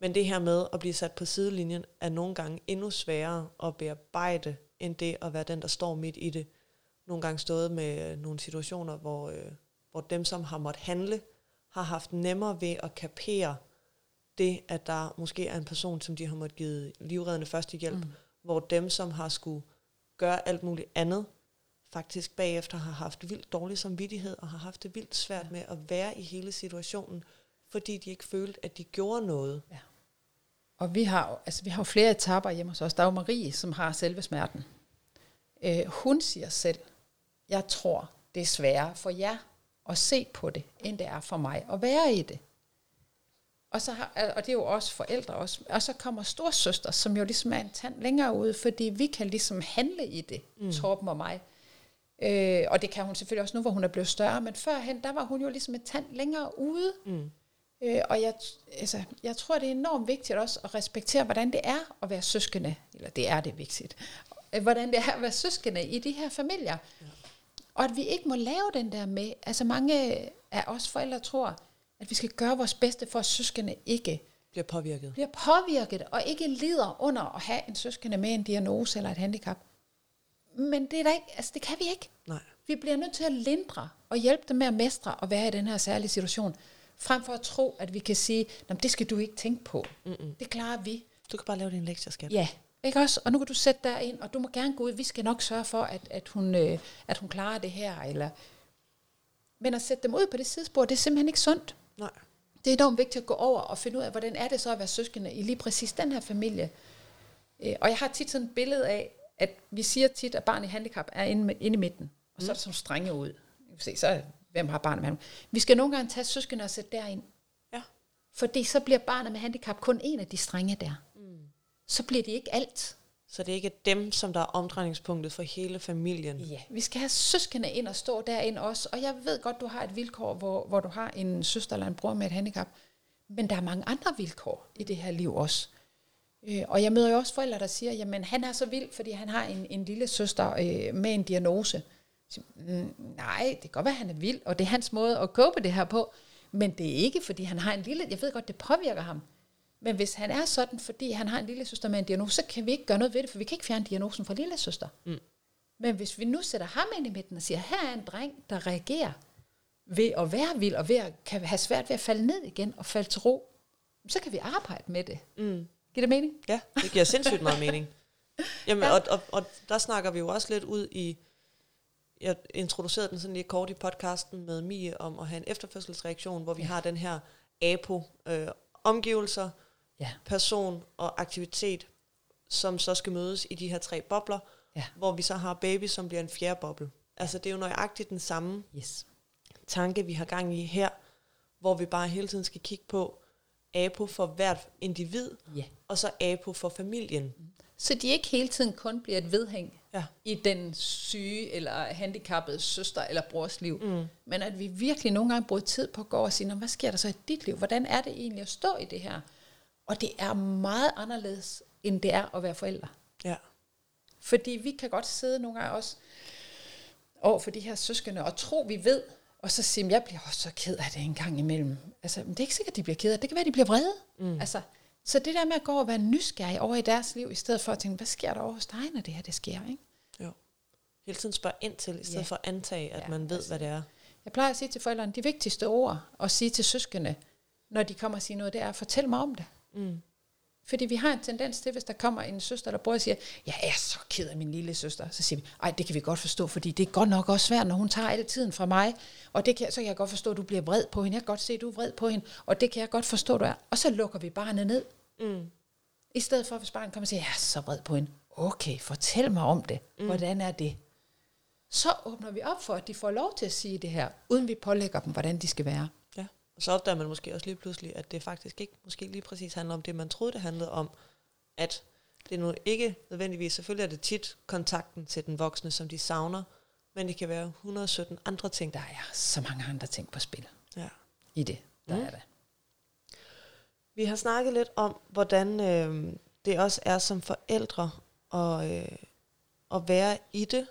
men det her med at blive sat på sidelinjen er nogle gange endnu sværere at bearbejde, end det at være den, der står midt i det. Nogle gange stået med øh, nogle situationer, hvor, øh, hvor dem, som har måttet handle, har haft nemmere ved at kapere det, at der måske er en person, som de har måttet give livreddende førstehjælp, mm. hvor dem, som har skulle gøre alt muligt andet, faktisk bagefter har haft vildt dårlig samvittighed og har haft det vildt svært med at være i hele situationen, fordi de ikke følte, at de gjorde noget. Og vi har, jo- altså, vi har jo flere etapper hjemme hos os. Der er jo Marie, som har selve smerten. Øh, hun siger selv, jeg tror, det er sværere for jer at se på det, end det er for mig at være i det. Og, så har, og det er jo også forældre også. Og så kommer storsøster, som jo ligesom er en tand længere ude, fordi vi kan ligesom handle i det, mm. Torben og mig. Øh, og det kan hun selvfølgelig også nu, hvor hun er blevet større, men førhen, der var hun jo ligesom en tand længere ude. Mm. Øh, og jeg, altså, jeg tror, det er enormt vigtigt også at respektere, hvordan det er at være søskende. Eller det er det vigtigt. Øh, Hvordan det er at være søskende i de her familier. Ja. Og at vi ikke må lave den der med, altså mange af os forældre tror, at vi skal gøre vores bedste for, at søskende ikke Bliver påvirket. bliver påvirket og ikke lider under at have en søskende med en diagnose eller et handicap. Men det, er der ikke, altså det kan vi ikke. Nej. Vi bliver nødt til at lindre og hjælpe dem med at mestre og være i den her særlige situation, frem for at tro, at vi kan sige, "Nå, men det skal du ikke tænke på. Mm-mm. Det klarer vi. Du kan bare lave din lektier, skat. Ja, ikke også? Og nu kan du sætte dig ind, og du må gerne gå ud. Vi skal nok sørge for, at, at, hun, øh, at hun klarer det her. Eller... Men at sætte dem ud på det sidespor, det er simpelthen ikke sundt. Nej. Det er enormt vigtigt at gå over og finde ud af, hvordan er det så at være søskende i lige præcis den her familie. Øh, Og jeg har tit sådan et billede af, at vi siger tit, at barn i handicap er inde, inde i midten. Og så er det sådan strenge ud. Se, så hvem har barn med handicap? Vi skal nogle gange tage søskende og sætte derind. Ja. Fordi så bliver barnet med handicap kun en af de strenge der. Så bliver de ikke alt. Så det er ikke dem, som der er omdrejningspunktet for hele familien. Ja, vi skal have søskende ind og stå derind også. Og jeg ved godt, du har et vilkår, hvor, hvor du har en søster eller en bror med et handicap. Men der er mange andre vilkår i det her liv også. Øh, og jeg møder jo også forældre, der siger, jamen han er så vild, fordi han har en, en lille søster øh, med en diagnose. Så, mm, nej, det kan godt være, han er vild, og det er hans måde at cope det her på. Men det er ikke, fordi han har en lille... Jeg ved godt, det påvirker ham. Men hvis han er sådan, fordi han har en lille søster med en diagnose, så kan vi ikke gøre noget ved det, for vi kan ikke fjerne diagnosen fra lille søster. Mm. Men hvis vi nu sætter ham ind i midten og siger, her er en dreng, der reagerer ved at være vild, og ved at kan have svært ved at falde ned igen og falde til ro, så kan vi arbejde med det. Mm. Giver det mening? Ja, det giver sindssygt meget mening. Jamen, Ja. og, og, og der snakker vi jo også lidt ud i, jeg introducerede den sådan lige kort i podcasten med Mie om at have en efterfødselsreaktion, hvor vi ja. har den her APO, øh, omgivelser, Ja. person og aktivitet, som så skal mødes i de her tre bobler, Ja. hvor vi så har baby, som bliver en fjerde boble. Altså det er jo nøjagtigt den samme Yes. tanke, vi har gang i her, hvor vi bare hele tiden skal kigge på APO for hvert individ, Ja. og så APO for familien. Så de ikke hele tiden kun bliver et vedhæng Ja. i den syge eller handicappede søster eller brors liv, mm. men at vi virkelig nogle gange bruger tid på at gå og sige, "Nå, hvad sker der så i dit liv? Hvordan er det egentlig at stå i det her? Og det er meget anderledes, end det er at være forældre. Ja. Fordi vi kan godt sidde nogle gange også over for de her søskende og tro, vi ved, og så sige, jeg bliver også så ked af det en gang imellem. Altså, men det er ikke sikkert, at de bliver ked af det. Det kan være, at de bliver vrede. Mm. Altså, så det der med at gå og være nysgerrig over i deres liv, i stedet for at tænke, hvad sker der over hos dig, når det her det sker? Ikke? Jo. Hele tiden spørge ind til, i stedet Ja. for at antage, at ja, man ved, altså. hvad det er. Jeg plejer at sige til forældrene, de vigtigste ord at sige til søskende, når de kommer og siger noget, det er, fortæl mig om det. Mm. Fordi vi har en tendens til, hvis der kommer en søster eller bror og siger, jeg er så ked af min lille søster, så siger vi, ej, det kan vi godt forstå, fordi det er godt nok også svært, når hun tager al tiden fra mig, og det kan, så kan jeg godt forstå, at du bliver vred på hende, jeg kan godt se, at du er vred på hende, og det kan jeg godt forstå, du er. Og så lukker vi barnet ned. Mm. I stedet for, hvis barnet kommer og siger, jeg er så vred på hende. Okay, fortæl mig om det. Mm. Hvordan er det? Så åbner vi op for, at de får lov til at sige det her, uden vi pålægger dem, hvordan de skal være. Og så opdager man måske også lige pludselig, at det faktisk ikke måske lige præcis handler om det, man troede, det handlede om. at det er nu ikke nødvendigvis, selvfølgelig er det tit kontakten til den voksne, som de savner, men det kan være 117 andre ting. Der er så mange andre ting på spil Ja. i det. Der mm. er det. Vi har snakket lidt om, hvordan øh, det også er som forældre at, øh, at være i det,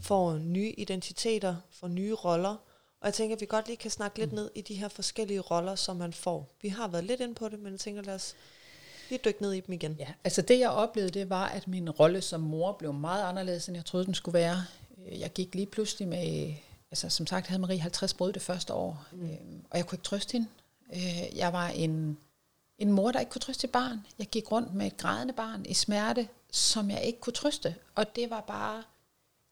får nye identiteter, får nye roller. Og jeg tænker, at vi godt lige kan snakke lidt ned i de her forskellige roller, som man får. Vi har været lidt inde på det, men jeg tænker, lad os lige dykke ned i dem igen. Ja, altså det jeg oplevede, det var, at min rolle som mor blev meget anderledes, end jeg troede, den skulle være. Øh, Jeg gik lige pludselig med, altså som sagt havde Marie 50 brød det første år, mm. øhm, og jeg kunne ikke trøste hende. Øh, Jeg var en, en mor, der ikke kunne trøste sit barn. Jeg gik rundt med et grædende barn i smerte, som jeg ikke kunne trøste. Og det var bare,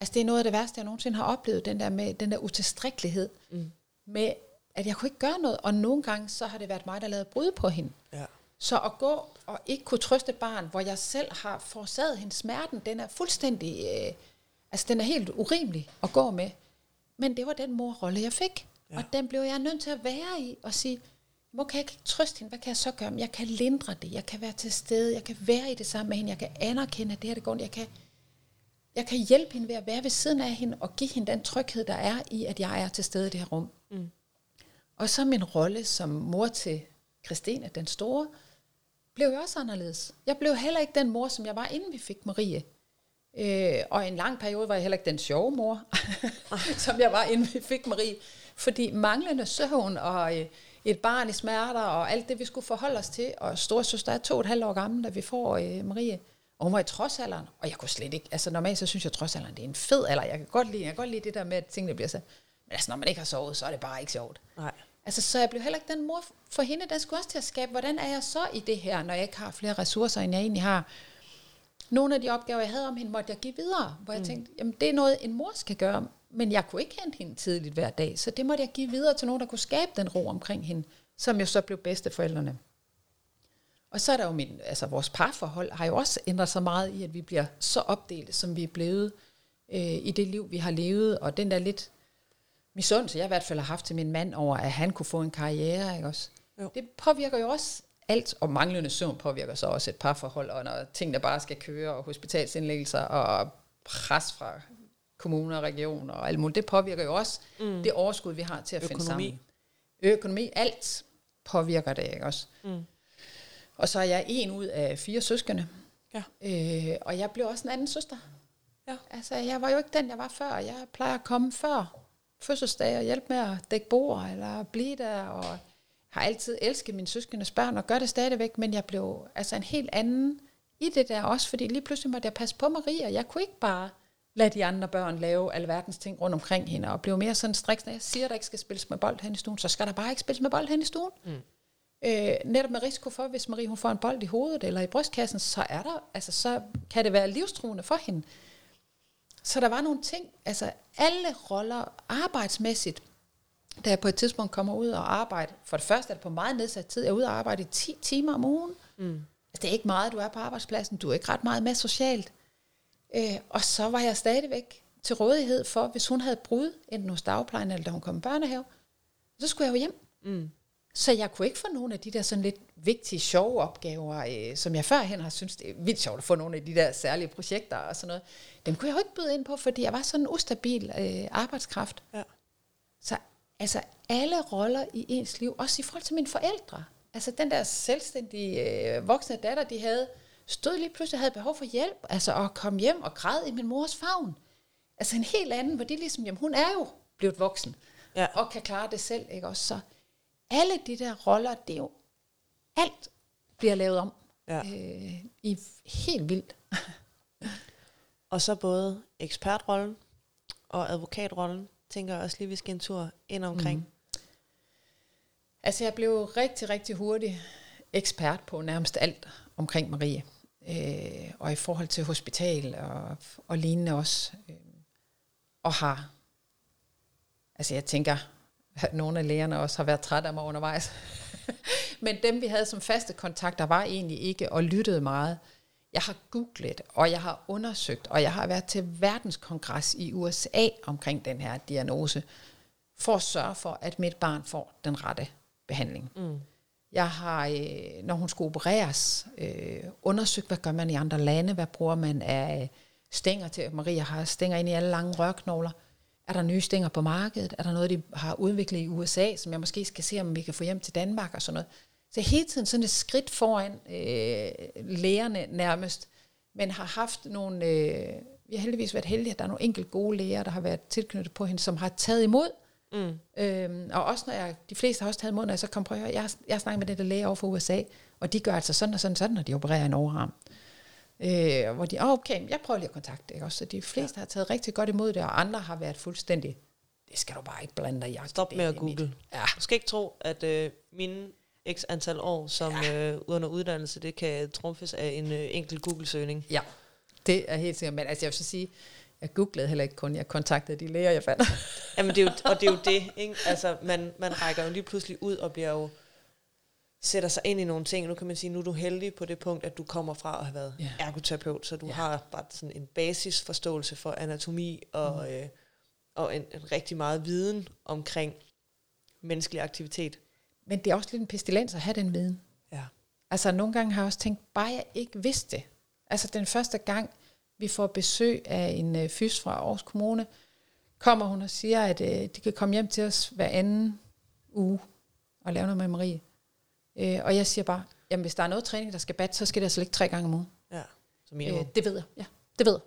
altså det er noget af det værste, jeg nogensinde har oplevet, den der med den der utilstrækkelighed, mm. med at jeg kunne ikke gøre noget, og nogle gange så har det været mig, der lavede brud på hende. Ja. Så at gå og ikke kunne trøste et barn, hvor jeg selv har forårsaget hendes smerten, den er fuldstændig, øh, altså den er helt urimelig at gå med. Men det var den morrolle, jeg fik. Ja. Og den blev jeg nødt til at være i og sige, kan jeg ikke trøste hende? Hvad kan jeg så gøre? Men Jeg kan lindre det. Jeg kan være til stede. Jeg kan være i det sammen med hende. Jeg kan anerkende, at det her det går. Jeg kan, jeg kan hjælpe hende ved at være ved siden af hende og give hende den tryghed, der er i, at jeg er til stede i det her rum. Mm. Og så min rolle som mor til Christine, den store, blev jo også anderledes. Jeg blev heller ikke den mor, som jeg var, inden vi fik Marie. Øh, og en lang periode var jeg heller ikke den sjove mor, som jeg var, inden vi fik Marie. Fordi manglende søvn og øh, et barn i smerter og alt det, vi skulle forholde os til. Og storsøster er to og et halvt år gammel, da vi får øh, Marie. Og hun var i trodsalderen, og jeg kunne slet ikke, altså normalt så synes jeg, at trodsalderen det er en fed alder. Jeg kan godt lide, jeg kan godt lide det der med, at tingene bliver så. Men altså, når man ikke har sovet, så er det bare ikke sjovt. Nej. Altså, så jeg blev heller ikke den mor for hende, den skulle også til at skabe, hvordan er jeg så i det her, når jeg ikke har flere ressourcer, end jeg egentlig har. Nogle af de opgaver, jeg havde om hende, måtte jeg give videre, hvor jeg mm. tænkte, jamen det er noget, en mor skal gøre, men jeg kunne ikke hente hende tidligt hver dag, så det måtte jeg give videre til nogen, der kunne skabe den ro omkring hende, som jo så blev bedsteforældrene. Og så er der jo min, altså vores parforhold har jo også ændret sig meget i, at vi bliver så opdelt, som vi er blevet øh, i det liv, vi har levet, og den der lidt misundelse, jeg i hvert fald har haft til min mand over, at han kunne få en karriere, ikke også? Jo. Det påvirker jo også alt, og manglende søvn påvirker så også et parforhold, og når tingene bare skal køre, og hospitalsindlæggelser, og pres fra kommuner og regioner, og alt muligt, det påvirker jo også mm. det overskud, vi har til at finde Økonomi. sammen. Økonomi, alt påvirker det, ikke også? Mm. Og så er jeg en ud af fire søskende. Ja. Øh, og jeg blev også en anden søster. Ja. Altså, jeg var jo ikke den, jeg var før. Jeg plejer at komme før fødselsdag og hjælpe med at dække bord, eller blive der, og har altid elsket mine søskendes børn, og gør det stadigvæk, men jeg blev altså en helt anden i det der også, fordi lige pludselig måtte jeg passe på Maria, og jeg kunne ikke bare lade de andre børn lave alverdens ting rundt omkring hende, og blev mere sådan striks, når jeg siger, at der ikke skal spilles med bold hen i stuen, så skal der bare ikke spilles med bold hen i stuen. Mm. Øh, netop med risiko for, hvis Marie hun får en bold i hovedet eller i brystkassen, så er der, altså så kan det være livstruende for hende. Så der var nogle ting, altså alle roller arbejdsmæssigt, da jeg på et tidspunkt kommer ud og arbejder, for det første er det på meget nedsat tid, jeg er ude og arbejde i 10 timer om ugen. Mm. Altså, det er ikke meget, du er på arbejdspladsen, du er ikke ret meget med socialt. Øh, og så var jeg stadigvæk til rådighed for, hvis hun havde brud, enten hos dagplejen eller da hun kom i børnehave, så skulle jeg jo hjem. Mm. Så jeg kunne ikke få nogle af de der sådan lidt vigtige, sjove opgaver, øh, som jeg førhen har syntes, det er vildt sjovt at få nogle af de der særlige projekter og sådan noget. Dem kunne jeg jo ikke byde ind på, fordi jeg var sådan en ustabil øh, arbejdskraft. Ja. Så altså alle roller i ens liv, også i forhold til mine forældre. Altså den der selvstændige øh, voksne datter, de havde, stod lige pludselig havde behov for hjælp, altså at komme hjem og græde i min mors favn. Altså en helt anden, hvor de ligesom, jamen hun er jo blevet voksen, Ja. og kan klare det selv, ikke også? Så alle de der roller, det er jo, alt bliver lavet om. Ja. Øh, I helt vildt. Og så både ekspertrollen og advokatrollen, tænker jeg også lige, vi skal en tur ind omkring. Mm. Altså, jeg blev rigtig, rigtig hurtigt ekspert på nærmest alt omkring Marie. Øh, og i forhold til hospital og, og lignende også. Øh, og har, altså jeg tænker, at nogle af lægerne også har været trætte af mig undervejs. Men dem, vi havde som faste kontakter, var egentlig ikke og lyttede meget. Jeg har googlet, og jeg har undersøgt, og jeg har været til verdenskongres i USA omkring den her diagnose, for at sørge for, at mit barn får den rette behandling. Mm. Jeg har, øh, når hun skulle opereres, øh, undersøgt, hvad gør man i andre lande, hvad bruger man af øh, stænger til. Maria har stænger ind i alle lange rørknogler. Er der nye stænger på markedet? Er der noget, de har udviklet i USA, som jeg måske skal se, om vi kan få hjem til Danmark og sådan noget? Så hele tiden sådan et skridt foran øh, lægerne nærmest, men har haft nogle, øh, vi har heldigvis været heldige, at der er nogle enkelt gode læger, der har været tilknyttet på hende, som har taget imod. Mm. Øhm, og også når jeg, de fleste har også taget imod, når jeg så kommer på at høre, jeg, jeg har snakket med det der læge over for USA, og de gør altså sådan og sådan, sådan når de opererer en overarm. Øh, hvor de, oh, okay, jeg prøver lige at kontakte det også. Så de fleste ja. har taget rigtig godt imod det, og andre har været fuldstændig, det skal du bare ikke blande dig i. Stop med at google. Ja. Du skal ikke tro, at øh, mine x antal år som ja. øh, under uddannelse, det kan trumfes af en øh, enkelt Google-søgning. Ja, det er helt sikkert. Men altså, jeg vil så sige, jeg googlede heller ikke kun, jeg kontaktede de læger, jeg fandt. Jamen, det er jo, og det er jo det, ikke? Altså, man, man rækker jo lige pludselig ud og bliver jo sætter sig ind i nogle ting. Nu kan man sige, nu er du heldig på det punkt, at du kommer fra at have været yeah. ergoterapeut, så du yeah. har bare sådan en basisforståelse for anatomi og, mm. øh, og en, en rigtig meget viden omkring menneskelig aktivitet. Men det er også lidt en pestilens at have den viden. Ja. Altså nogle gange har jeg også tænkt, bare jeg ikke vidste det. Altså den første gang, vi får besøg af en øh, fys fra Aarhus Kommune, kommer hun og siger, at øh, de kan komme hjem til os hver anden uge og lave noget med Marie. Øh, og jeg siger bare, jamen hvis der er noget træning, der skal bat, så skal det altså ligge tre gange om ugen. Ja, som øh, Det ved jeg, ja. Det ved jeg.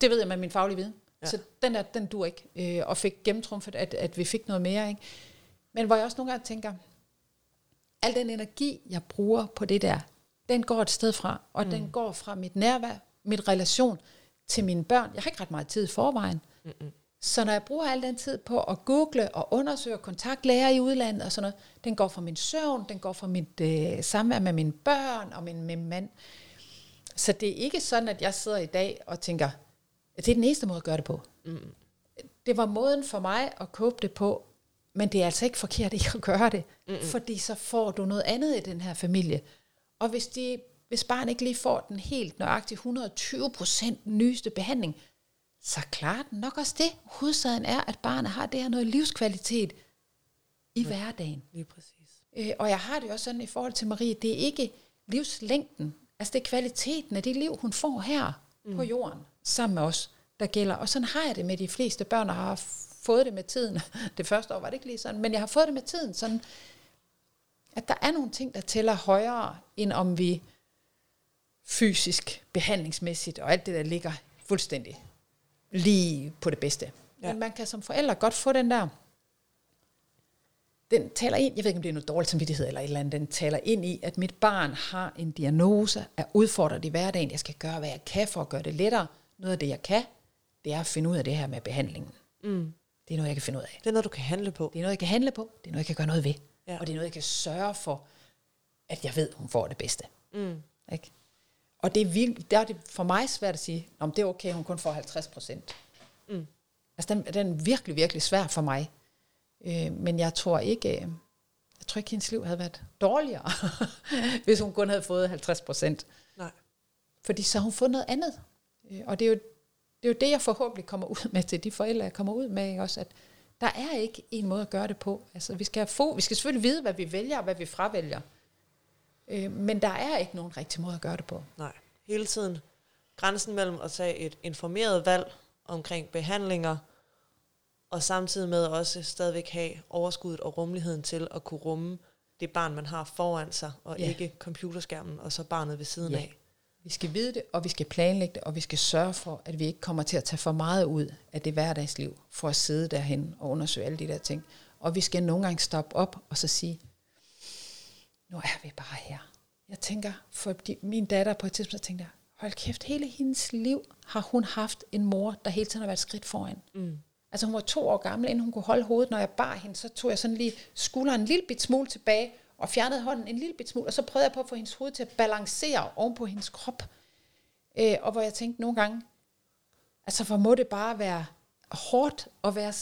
Det ved jeg med min faglige viden. Ja. Så den der, den dur ikke. Øh, og fik gennemtrumfet, at, at vi fik noget mere. Ikke? Men hvor jeg også nogle gange tænker, al den energi, jeg bruger på det der, den går et sted fra, og mm. den går fra mit nærvær, mit relation til mine børn. Jeg har ikke ret meget tid i forvejen. Mm-mm. Så når jeg bruger al den tid på at google og undersøge og i udlandet og sådan noget, den går fra min søvn, den går fra mit øh, samvær med mine børn og min, min mand. Så det er ikke sådan, at jeg sidder i dag og tænker, at det er den eneste måde at gøre det på. Mm. Det var måden for mig at kåbe det på, men det er altså ikke forkert ikke at gøre det, Mm-mm. fordi så får du noget andet i den her familie. Og hvis, de, hvis barn ikke lige får den helt nøjagtigt 120% nyeste behandling, så den nok også det. Hovedsagen er, at barnet har det her noget livskvalitet i ja, hverdagen. Lige præcis. Øh, og jeg har det også sådan i forhold til Marie, det er ikke livslængden, altså det er kvaliteten af det liv, hun får her mm. på jorden, sammen med os, der gælder. Og sådan har jeg det med de fleste børn, og har fået det med tiden. Det første år var det ikke lige sådan, men jeg har fået det med tiden, sådan at der er nogle ting, der tæller højere, end om vi fysisk, behandlingsmæssigt og alt det, der ligger fuldstændig lige på det bedste. Ja. Men man kan som forældre godt få den der, den taler ind, jeg ved ikke, om det er noget dårligt samvittighed eller et eller andet, den taler ind i, at mit barn har en diagnose, er udfordret i hverdagen, jeg skal gøre, hvad jeg kan for at gøre det lettere. Noget af det, jeg kan, det er at finde ud af det her med behandlingen. Mm. Det er noget, jeg kan finde ud af. Det er noget, du kan handle på. Det er noget, jeg kan handle på. Det er noget, jeg kan gøre noget ved. Ja. Og det er noget, jeg kan sørge for, at jeg ved, hun får det bedste. Mm. Ikke? Og det er, virkelig, der er det for mig svært at sige, om det er okay, hun kun får 50 procent. Mm. Altså, den, den er virkelig, virkelig svær for mig. Øh, men jeg tror ikke, øh, jeg tror ikke, hendes liv havde været dårligere, hvis hun kun havde fået 50 procent. Nej. Fordi så har hun fået noget andet. Øh, og det er, jo, det er jo det, jeg forhåbentlig kommer ud med til de forældre, jeg kommer ud med, ikke? også at der er ikke en måde at gøre det på. Altså, vi skal, få, vi skal selvfølgelig vide, hvad vi vælger og hvad vi fravælger. Øh, men der er ikke nogen rigtig måde at gøre det på. Nej, hele tiden. Grænsen mellem at tage et informeret valg omkring behandlinger, og samtidig med også stadigvæk have overskuddet og rummeligheden til at kunne rumme det barn, man har foran sig, og ja. ikke computerskærmen, og så barnet ved siden ja. af. Vi skal vide det, og vi skal planlægge det, og vi skal sørge for, at vi ikke kommer til at tage for meget ud af det hverdagsliv, for at sidde derhen og undersøge alle de der ting. Og vi skal nogle gange stoppe op og så sige, nu er vi bare her. Jeg tænker, for min datter på et tidspunkt, tænkte jeg, hold kæft, hele hendes liv har hun haft en mor, der hele tiden har været skridt foran. Mm. Altså hun var to år gammel, inden hun kunne holde hovedet. Når jeg bar hende, så tog jeg sådan lige skulderen en lille bit smule tilbage, og fjernede hånden en lille bit smule, og så prøvede jeg på at få hendes hoved til at balancere oven på hendes krop. Øh, og hvor jeg tænkte nogle gange, altså hvor må det bare være hårdt at være,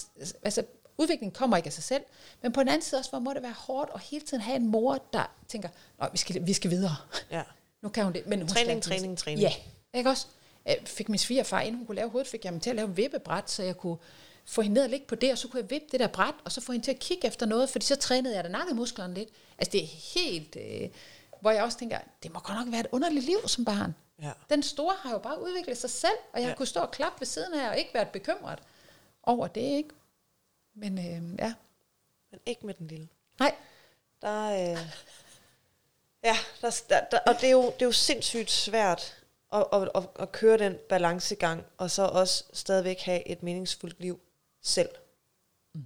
altså udviklingen kommer ikke af sig selv, men på den anden side også, hvor må det være hårdt at hele tiden have en mor, der tænker, Nå, vi skal, vi skal videre. Ja. Nu kan hun det. Men hun træning, træning, træning. Ja, ikke også? Jeg fik min svigerfar, inden hun kunne lave hovedet, fik jeg ham til at lave vippebræt, så jeg kunne få hende ned og ligge på det, og så kunne jeg vippe det der bræt, og så få hende til at kigge efter noget, fordi så trænede jeg da nakkemusklerne lidt. Altså det er helt, øh, hvor jeg også tænker, det må godt nok være et underligt liv som barn. Ja. Den store har jo bare udviklet sig selv, og jeg Ja. kunne stå og klappe ved siden af, og ikke været bekymret over det, ikke? Men øh, ja, Men ikke med den lille. nej, Der, øh, ja, der, der, der, og det er, jo, det er jo sindssygt svært at, at, at, at køre den balancegang, og så også stadigvæk have et meningsfuldt liv selv. Mm.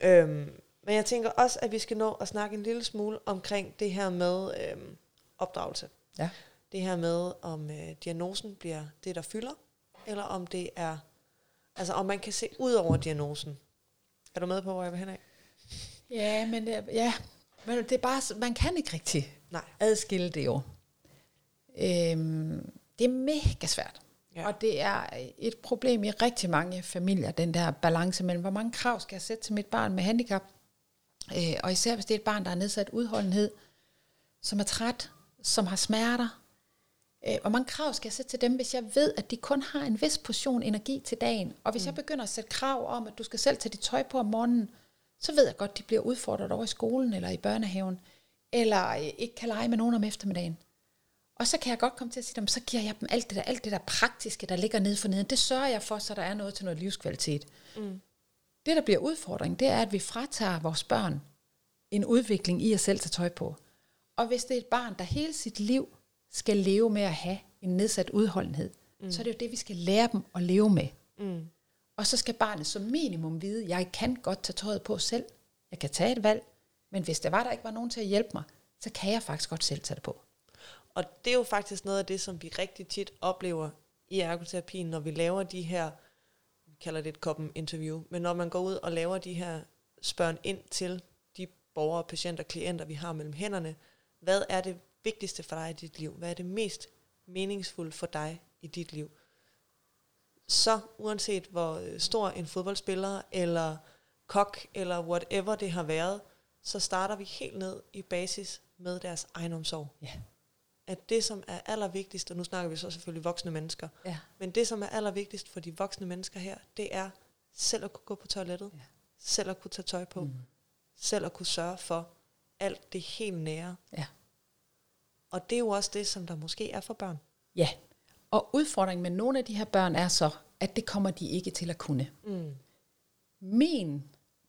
Øhm, men jeg tænker også, at vi skal nå at snakke en lille smule omkring det her med øhm, opdragelse. ja. Det her med, om øh, diagnosen bliver det, der fylder, eller om det er, altså om man kan se ud over diagnosen. Er du med på, hvor jeg vil hen af? Ja, men det, ja, men det er bare, man kan ikke rigtig Nej. adskille det jo. Øhm, det er mega svært. Ja. Og det er et problem i rigtig mange familier, den der balance mellem, hvor mange krav skal jeg sætte til mit barn med handicap, øh, og især hvis det er et barn, der har nedsat udholdenhed, som er træt, som har smerter. Øh, hvor mange krav skal jeg sætte til dem, hvis jeg ved, at de kun har en vis portion energi til dagen? Og hvis mm. jeg begynder at sætte krav om, at du skal selv tage dit tøj på om morgenen, så ved jeg godt, at de bliver udfordret over i skolen eller i børnehaven, eller øh, ikke kan lege med nogen om eftermiddagen. Og så kan jeg godt komme til at sige, "Jamen, så giver jeg dem alt det der, alt det der praktiske, der ligger nede for neden. Det sørger jeg for, så der er noget til noget livskvalitet. Mm. Det, der bliver udfordring, det er, at vi fratager vores børn en udvikling i at selv tage tøj på. Og hvis det er et barn, der hele sit liv skal leve med at have en nedsat udholdenhed, mm. så er det jo det, vi skal lære dem at leve med. Mm. Og så skal barnet som minimum vide, at jeg kan godt tage tøjet på selv. Jeg kan tage et valg, men hvis der var, der ikke var nogen til at hjælpe mig, så kan jeg faktisk godt selv tage det på. Og det er jo faktisk noget af det, som vi rigtig tit oplever i ergoterapien, når vi laver de her, vi kalder det et koppen interview, men når man går ud og laver de her spørg ind til de borgere, patienter, klienter, vi har mellem hænderne, hvad er det vigtigste for dig i dit liv? Hvad er det mest meningsfulde for dig i dit liv? Så uanset hvor øh, stor en fodboldspiller, eller kok, eller whatever det har været, så starter vi helt ned i basis med deres egenomsorg Ja. at det, som er allervigtigst, og nu snakker vi så selvfølgelig voksne mennesker, Ja. men det, som er allervigtigst for de voksne mennesker her, det er selv at kunne gå på toilettet, Ja. selv at kunne tage tøj på, mm. selv at kunne sørge for alt det helt nære. Ja. Og det er jo også det, som der måske er for børn. Ja. Og udfordringen med nogle af de her børn er så, at det kommer de ikke til at kunne. Mm. Min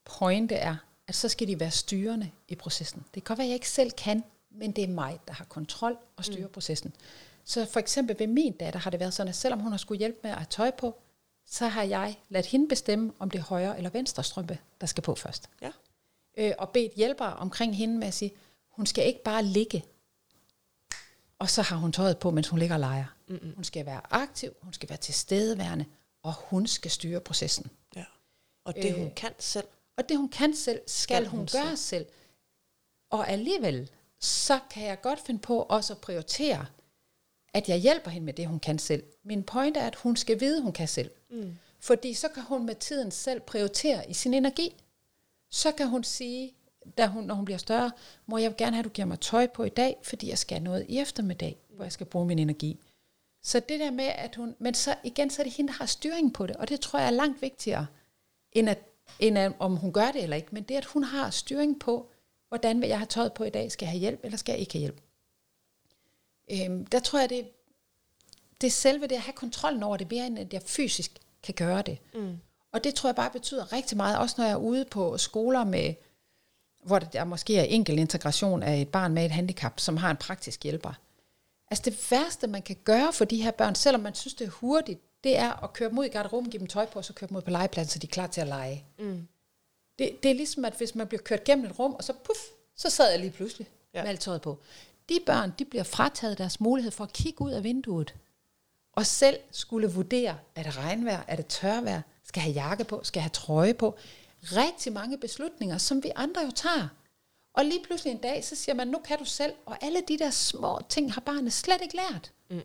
pointe er, at så skal de være styrende i processen. Det kan godt være, at jeg ikke selv kan, men det er mig, der har kontrol og styrer mm. processen. Så for eksempel ved min datter har det været sådan, at selvom hun har skulle hjælpe med at have tøj på, så har jeg ladet hende bestemme, om det er højre eller venstre strømpe, der skal på først. Ja. øh, og bedt hjælpere omkring hende med at sige, hun skal ikke bare ligge, og så har hun tøjet på, mens hun ligger og leger. Mm-mm. Hun skal være aktiv, hun skal være tilstedeværende, og hun skal styre processen. ja. Og det, Øh, hun kan selv. Og det hun kan selv, skal, Skal hun, hun gøre selv. Og alligevel, så kan jeg godt finde på også at prioritere, at jeg hjælper hende med det, hun kan selv. Min pointe er, at hun skal vide, hun kan selv. Mm. Fordi så kan hun med tiden selv prioritere i sin energi. Så kan hun sige, da hun, når hun bliver større, må jeg vil gerne have, at du giver mig tøj på i dag, fordi jeg skal noget i eftermiddag, hvor jeg skal bruge min energi. Så det der med, at hun... Men så igen, så er det hende, der har styring på det, og det tror jeg er langt vigtigere, end, at, end at, om hun gør det eller ikke. Men det, at hun har styring på, hvordan vil jeg have tøjet på i dag? Skal jeg have hjælp, eller skal jeg ikke have hjælp? Øhm, der tror jeg, det, det er selve det at have kontrollen over det, mere end at jeg fysisk kan gøre det. Mm. Og det tror jeg bare betyder rigtig meget, også når jeg er ude på skoler med, hvor der måske er enkel integration af et barn med et handicap, som har en praktisk hjælper. Altså det værste, man kan gøre for de her børn, selvom man synes, det er hurtigt, det er at køre dem ud i garderoben, give dem tøj på, og så køre dem ud på legepladsen, så de er klar til at lege. Mm. Det, det er ligesom, at hvis man bliver kørt gennem et rum, og så puff, så sad jeg lige pludselig Ja. med alt tøjet på. De børn, de bliver frataget deres mulighed for at kigge ud af vinduet, og selv skulle vurdere, er det regnvejr, er det tørvejr, skal jeg have jakke på, skal jeg have trøje på. Rigtig mange beslutninger, som vi andre jo tager. Og lige pludselig en dag, så siger man, nu kan du selv, og alle de der små ting har barnet slet ikke lært. Mm.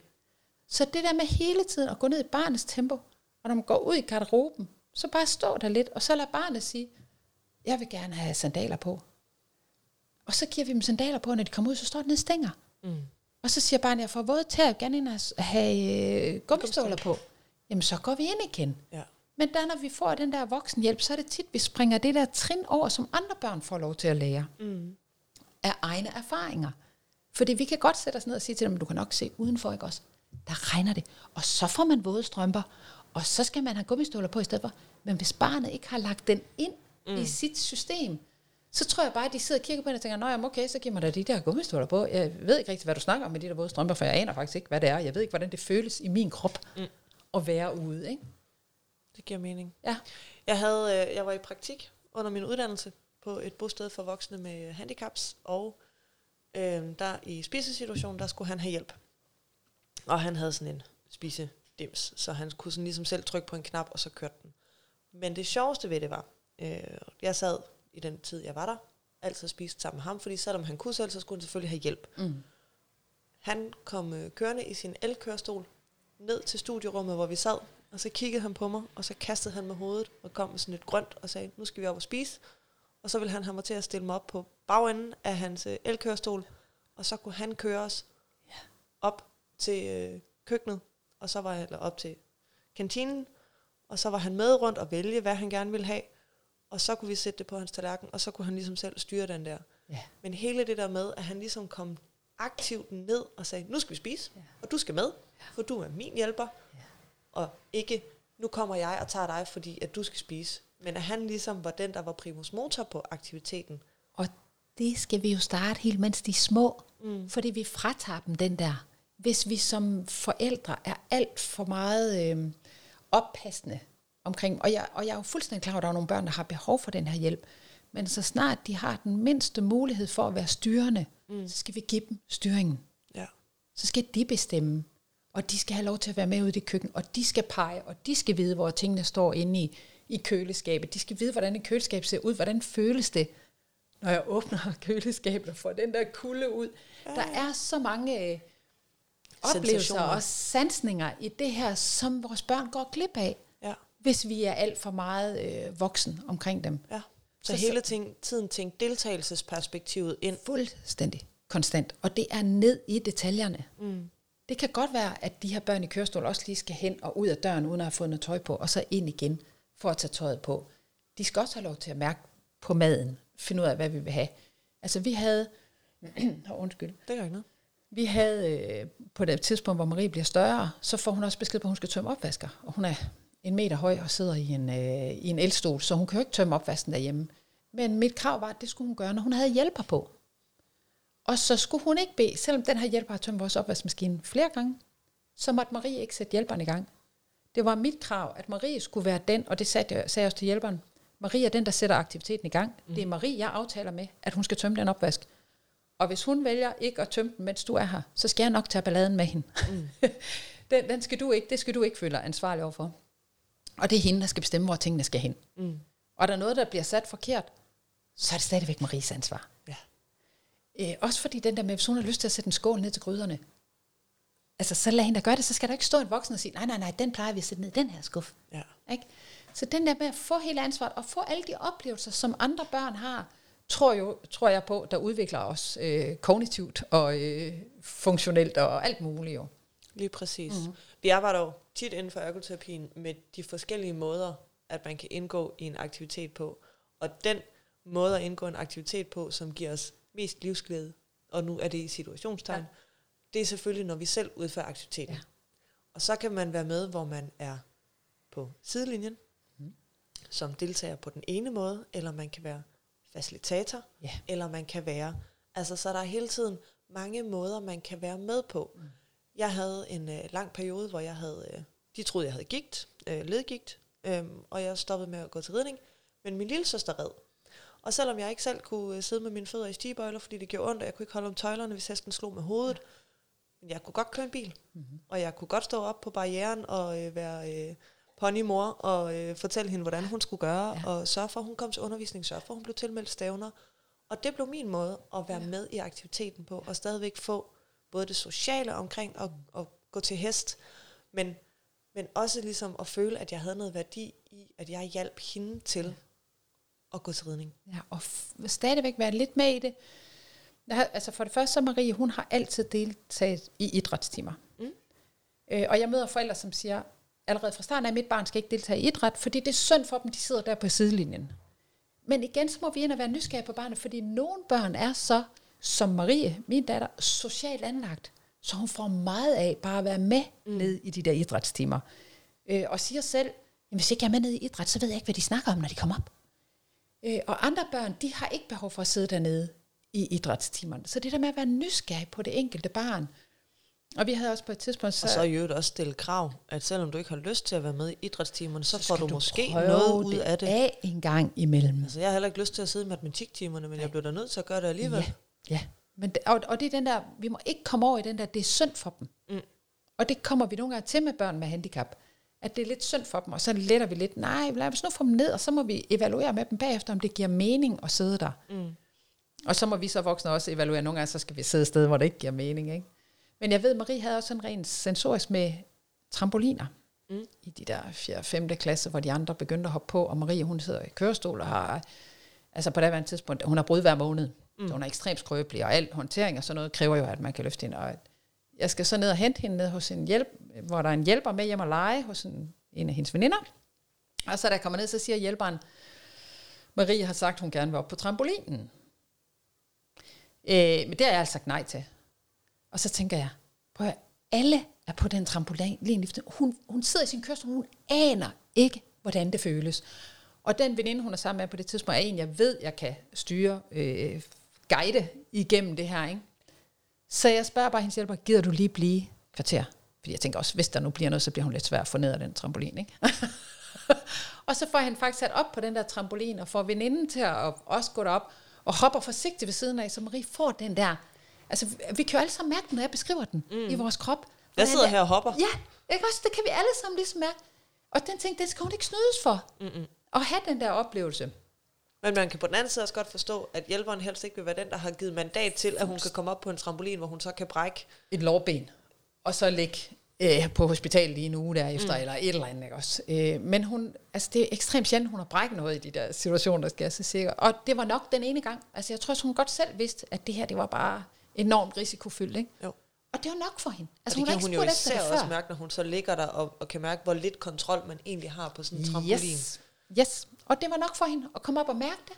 Så det der med hele tiden at gå ned i barnets tempo, og når man går ud i garderoben, så bare stå der lidt, og så lad barnet sige, jeg vil gerne have sandaler på. Og så giver vi dem sandaler på, og når de kommer ud, så står den nede og stænger. Mm. Og så siger barnet, jeg får våde til at gerne ind og have øh, gummistøvler på. Jamen, så går vi ind igen. Ja. Men da når vi får den der voksenhjælp, så er det tit, vi springer det der trin over, som andre børn får lov til at lære. Mm. Af egne erfaringer. Fordi vi kan godt sætte os ned og sige til dem, du kan nok se udenfor, ikke også? Der regner det. Og så får man våde strømper. Og så skal man have gummistøvler på i stedet for. Men hvis barnet ikke har lagt den ind mm. i sit system, så tror jeg bare, at de sidder og kigger på den og tænker, nej, okay, så giv mig da de der gummistøvler på. Jeg ved ikke rigtig, hvad du snakker om med de der våde strømper, for jeg aner faktisk ikke, hvad det er. Jeg ved ikke, hvordan det føles i min krop mm. at være ude. Ikke? Det giver mening. Ja. Jeg, havde, øh, jeg var i praktik under min uddannelse på et bosted for voksne med handicaps, og øh, der i spisesituationen, der skulle han have hjælp. Og han havde sådan en spisedims, så han kunne sådan ligesom selv trykke på en knap, og så kørte den. Men det sjoveste ved det var, øh, jeg sad i den tid, jeg var der, altid spiste sammen med ham, fordi selvom han kunne selv, så skulle han selvfølgelig have hjælp. Mm. Han kom øh, kørende i sin elkørestol ned til studierummet, hvor vi sad, og så kiggede han på mig, og så kastede han med hovedet og kom med sådan et grønt og sagde, nu skal vi op og spise. Og så ville han have mig til at stille mig op på bagenden af hans øh, elkørestol, og så kunne han køre os Ja. op til øh, køkkenet, og så var jeg eller op til kantinen, og så var han med rundt og vælge, hvad han gerne ville have, og så kunne vi sætte det på hans tallerken, og så kunne han ligesom selv styre den der. Ja. Men hele det der med, at han ligesom kom aktivt ned og sagde, nu skal vi spise, Ja. og du skal med, for du er min hjælper, Ja. Og ikke, nu kommer jeg og tager dig, fordi at du skal spise. Men at han ligesom var den, der var primus motor på aktiviteten. Og det skal vi jo starte helt, mens de er små. Mm. Fordi vi fratager dem den der. Hvis vi som forældre er alt for meget øh, oppassende omkring, og jeg, og jeg er jo fuldstændig klar over, at der er nogle børn, der har behov for den her hjælp, men så snart de har den mindste mulighed for at være styrende, mm. så skal vi give dem styringen. Ja. Så skal de bestemme, og de skal have lov til at være med ude i det køkken, og de skal pege, og de skal vide, hvor tingene står inde i, i køleskabet. De skal vide, hvordan et køleskab ser ud, hvordan føles det, når jeg åbner køleskabet og får den der kulde ud. Der er så mange øh, oplevelser og sansninger i det her, som vores børn går glip af, Ja. hvis vi er alt for meget øh, voksen omkring dem. ja. Så, Så- hele ting, tiden tænkte deltagelsesperspektivet ind. Fuldstændig konstant. Og det er ned i detaljerne. Mm. Det kan godt være, at de her børn i kørestol også lige skal hen og ud af døren, uden at have fået noget tøj på, og så ind igen for at tage tøjet på. De skal også have lov til at mærke på maden, finde ud af, hvad vi vil have. Altså vi havde, oh, undskyld, Det gør ikke noget. vi havde øh, på det tidspunkt, hvor Marie bliver større, så får hun også besked på, at hun skal tømme opvasker. Og hun er en meter høj og sidder i en, øh, i en elstol, så hun kan jo ikke tømme opvasken derhjemme. Men mit krav var, at det skulle hun gøre, når hun havde hjælper på. Og så skulle hun ikke bede, selvom den her hjælper har tømt vores opvaskemaskine flere gange, så måtte Marie ikke sætte hjælperen i gang. Det var mit krav, at Marie skulle være den, og det sagde jeg, sagde jeg også til hjælperen. Marie er den, der sætter aktiviteten i gang. Mm. Det er Marie, jeg aftaler med, at hun skal tømme den opvask. Og hvis hun vælger ikke at tømme den, mens du er her, så skal jeg nok tage balladen med hende. Mm. den, den skal du ikke, det skal du ikke føle dig ansvarlig overfor. Og det er hende, der skal bestemme, hvor tingene skal hen. Mm. Og er der noget, der bliver sat forkert, så er det stadigvæk Maries ansvar. Øh, også fordi den der med, hvis hun har lyst til at sætte en skål ned til gryderne, altså så lad hende da gøre det, så skal der ikke stå en voksen og sige, nej, nej, nej, den plejer vi at sætte ned i den her skuffe. Ja. Ikke? Så den der med at få hele ansvaret, og få alle de oplevelser, som andre børn har, tror, jo, tror jeg på, der udvikler os øh, kognitivt og øh, funktionelt og alt muligt jo. Lige præcis. Mm. Vi arbejder jo tit inden for ergoterapien med de forskellige måder, at man kan indgå i en aktivitet på. Og den måde at indgå en aktivitet på, som giver os mest livsglæde, og nu er det i situationstegn, ja. det er selvfølgelig, når vi selv udfører aktiviteten. Ja. Og så kan man være med, hvor man er på sidelinjen, mm. som deltager på den ene måde, eller man kan være facilitator, Ja. eller man kan være... Altså, så der er hele tiden mange måder, man kan være med på. Mm. Jeg havde en øh, lang periode, hvor jeg havde... Øh, de troede, jeg havde gigt, øh, ledgigt, øh, og jeg stoppede med at gå til ridning. Men min lille søster red. Og selvom jeg ikke selv kunne øh, sidde med mine fødder i stigebøjler, fordi det gjorde ondt, og jeg kunne ikke holde om tøjlerne, hvis hesten slog med hovedet, men jeg kunne godt køre en bil. Mm-hmm. Og jeg kunne godt stå op på barrieren og øh, være øh, ponymor og øh, fortælle hende, hvordan hun skulle gøre, ja. og sørge for, at hun kom til undervisning, sørge for, at hun blev tilmeldt stævner. Og det blev min måde at være ja. med i aktiviteten på, og stadigvæk få både det sociale omkring at, at gå til hest, men, men også ligesom at føle, at jeg havde noget værdi i, at jeg hjalp hende til. At gå til ridning. Ja, og f- stadigvæk være lidt med i det. Jeg har, altså for det første, så Marie, hun har altid deltaget i idrætstimer. Mm. Øh, og jeg møder forældre, som siger, allerede fra starten af, at mit barn skal ikke deltage i idræt, fordi det er synd for dem, de sidder der på sidelinjen. Men igen, så må vi ind og være nysgerrige på barnet, fordi nogle børn er så, som Marie, min datter, socialt anlagt, så hun får meget af bare at være med mm. ned i de der idrætstimer. Øh, og siger selv, jamen, hvis ikke jeg er med ned i idræt, så ved jeg ikke, hvad de snakker om, når de kommer op. Øh, og andre børn, de har ikke behov for at sidde dernede i idrætstimerne. Så det der med at være nysgerrig på det enkelte barn. Og vi havde også på et tidspunkt... Så og så i øvrigt også stille krav, at selvom du ikke har lyst til at være med i idrætstimerne, så, så får du, du måske noget ud af det. af en gang imellem. Altså, jeg har heller ikke lyst til at sidde i matematiktimerne, men Nej. jeg bliver da nødt til at gøre det alligevel. Ja, ja. Men og, og det er den der, vi må ikke komme over i den der, det er synd for dem. Mm. Og det kommer vi nogle gange til med børn med handicap. At det er lidt synd for dem, og så letter vi lidt, nej, lad os nu få dem ned, og så må vi evaluere med dem bagefter, om det giver mening at sidde der. Mm. Og så må vi så voksne også evaluere. Nogle gange, så skal vi sidde et sted, hvor det ikke giver mening. Ikke? Men jeg ved, Marie havde også sådan rent sensorisk med trampoliner. Mm. I de der 4. 5. klasse, hvor de andre begyndte at hoppe på, og Marie, hun sidder i kørestol og har, altså på det tidspunkt, hun har brud hver måned. Mm. Så hun er ekstremt skrøbelig, og al håndtering og sådan noget kræver jo, at man kan løfte hende. Og jeg skal så ned og hente hende ned hos en hjælp, hvor der er en hjælper med hjem og lege hos en, en af hendes veninder. Og så da jeg kommer ned, så siger hjælperen, Marie har sagt, hun gerne vil op på trampolinen. Øh, men det har jeg altså sagt nej til. Og så tænker jeg, prøv at alle er på den trampolin. Hun, hun sidder i sin kørestol, hun aner ikke, hvordan det føles. Og den veninde, hun er sammen med på det tidspunkt, er en, jeg ved, jeg kan styre, øh, guide igennem det her. Ikke? Så jeg spørger bare hendes hjælper, gider du lige blive kvarter? Fordi jeg tænker også, hvis der nu bliver noget, så bliver hun lidt svær at få ned af den trampolin. Ikke? og så får han faktisk sat op på den der trampolin, og får veninden til at også gå derop, og hopper forsigtigt ved siden af, så Marie får den der... Altså, vi kan jo alle sammen mærke, når jeg beskriver den mm. i vores krop. Jeg sidder her og hopper. Ja, ikke også? Det kan vi alle sammen ligesom mærke. Og den ting, det skal hun ikke snydes for. Mm-mm. At have den der oplevelse. Men man kan på den anden side også godt forstå, at hjælperen helst ikke vil være den, der har givet mandat til, at hun kan komme op på en trampolin, hvor hun så kan brække. Et lårben. Og så ligge øh, på hospitalet lige en uge derefter, mm. eller et eller andet, ikke også? Øh, men hun, altså det er ekstremt sjældent, hun har brækket noget i de der situationer, skal jeg så sikker. Og det var nok den ene gang. Altså jeg tror, hun godt selv vidste, at det her, det var bare enormt risikofyldt, ikke? Jo. Og det var nok for hende. Altså, og det hun kan hun jo især også mærke, når hun så ligger der og, og kan mærke, hvor lidt kontrol man egentlig har på sådan en trampolin. Yes. yes. Og det var nok for hende at komme op og mærke det.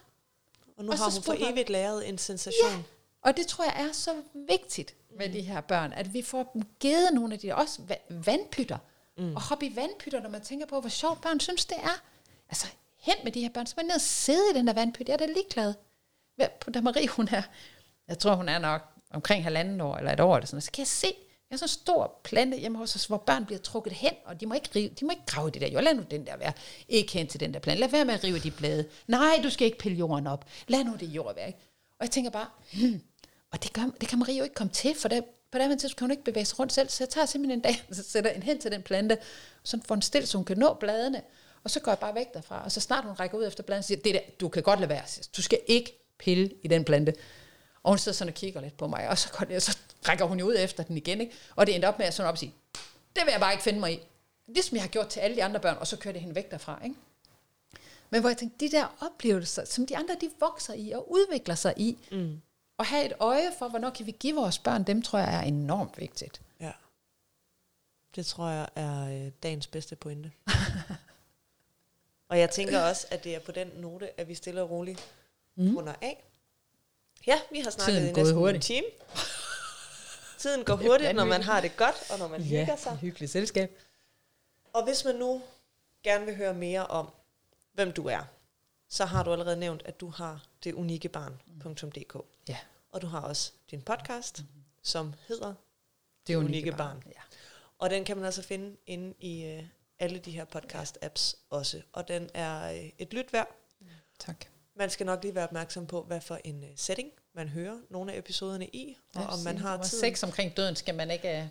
Og nu og har hun for evigt læret en sensation. Ja. Og det tror jeg er så vigtigt med mm. de her børn, at vi får dem givet nogle af de også vandpytter. Mm. Og hoppe i vandpytter, når man tænker på, hvor sjovt børn synes, det er. Altså, hen med de her børn, så man ned og sidde i den der vandpyt. Jeg er da ligeglad. Da Marie, hun er, jeg tror, hun er nok omkring halvanden år, eller et år, eller sådan så kan jeg se, jeg har så stor plante hjemme hos os, hvor børn bliver trukket hen, og de må ikke, rive, de må ikke grave det der jord. Lad nu den der være. Ikke hen til den der plante. Lad være med at rive de blade. Nej, du skal ikke pille jorden op. Lad nu det jord være. Og jeg tænker bare, hmm, og det, gør, det kan Marie jo ikke komme til, for der, på det tidspunkt kan hun ikke bevæge sig rundt selv. Så jeg tager simpelthen en dag, og så sætter en hen til den plante, så får en stil, så hun kan nå bladene. Og så går jeg bare væk derfra. Og så snart hun rækker ud efter bladene, siger det der, du kan godt lade være. Du skal ikke pille i den plante. Og hun sidder sådan og kigger lidt på mig, og så, går det, og så rækker hun jo ud efter den igen. Ikke? Og det endte op med at sådan op og sige, det vil jeg bare ikke finde mig i. Ligesom jeg har gjort til alle de andre børn, og så kører det hende væk derfra. Ikke? Men hvor jeg tænkte, de der oplevelser, som de andre de vokser i og udvikler sig i, mm. og have et øje for, hvornår kan vi give vores børn, dem tror jeg er enormt vigtigt. Ja. Det tror jeg er øh, dagens bedste pointe. og jeg tænker også, at det er på den note, at vi stille og roligt mm. runder af. Ja, vi har snakket Tiden i næsten hurtigt. en time. Tiden går hurtigt, når man har det godt, og når man ja, hygger sig. hyggeligt selskab. Og hvis man nu gerne vil høre mere om, hvem du er, så har du allerede nævnt, at du har det unikke barn.dk. Ja. Og du har også din podcast, mm-hmm. som hedder Det Unikke, unikke Barn. barn. Ja. Og den kan man altså finde inde i uh, alle de her podcast-apps også. Og den er uh, et lyt værd. Mm. Tak. Man skal nok lige være opmærksom på, hvad for en uh, setting man hører nogle af episoderne i, og ja, om man har tid. Sex omkring døden skal man ikke... Øh,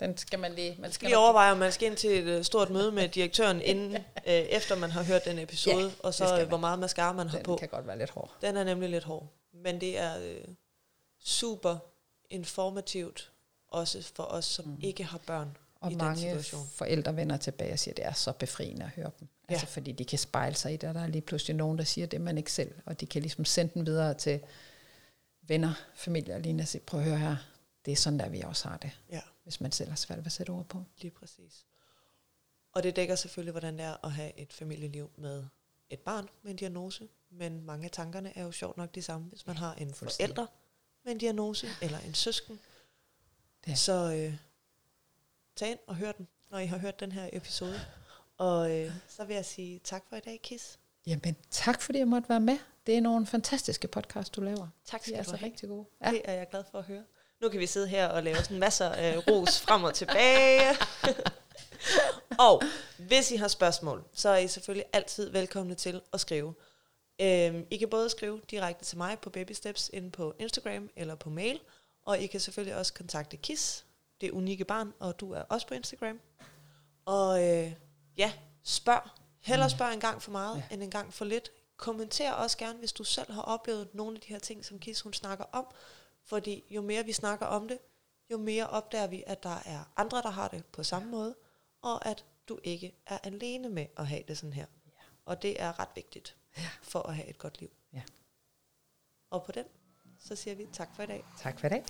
den skal man lige... Man skal lige overveje, om man skal ind til et uh, stort møde med direktøren, inden, uh, efter man har hørt den episode, ja, og så hvor meget mascara man har den på. Den kan godt være lidt hård. Den er nemlig lidt hård. Men det er uh, super informativt, også for os, som mm. ikke har børn og i mange situation. forældre vender tilbage og siger, at det er så befriende at høre dem. Ja. Altså fordi de kan spejle sig i det, og der er lige pludselig nogen, der siger det, man ikke selv, og de kan ligesom sende den videre til venner, familie og lignende og sige, prøv at høre her, det er sådan der, vi også har det. Ja. Hvis man selv har svært ved at sætte ord på. Lige præcis. Og det dækker selvfølgelig, hvordan det er at have et familieliv med et barn med en diagnose, men mange af tankerne er jo sjovt nok de samme, hvis man har en forælder med en diagnose, eller en søsken. Ja. Så øh, tag ind og hør den, når I har hørt den her episode. Og øh, så vil jeg sige tak for i dag, Kis. Jamen, tak fordi jeg måtte være med. Det er nogle fantastiske podcast, du laver. Tak skal er du altså have. rigtig gode. Ja. Det er jeg glad for at høre. Nu kan vi sidde her og lave sådan masser af ros frem og tilbage. og hvis I har spørgsmål, så er I selvfølgelig altid velkomne til at skrive. Øhm, I kan både skrive direkte til mig på Baby Steps inde på Instagram eller på mail, og I kan selvfølgelig også kontakte KISS, det unikke barn, og du er også på Instagram. Og øh, ja, spørg. Hellere spørg en gang for meget, Ja. end en gang for lidt. Kommenter også gerne, hvis du selv har oplevet nogle af de her ting, som KISS hun snakker om. Fordi jo mere vi snakker om det, jo mere opdager vi, at der er andre, der har det på samme måde, og at du ikke er alene med at have det sådan her. Ja. Og det er ret vigtigt Ja. for at have et godt liv. Ja. Og på den, så siger vi tak for i dag. Tak for i dag.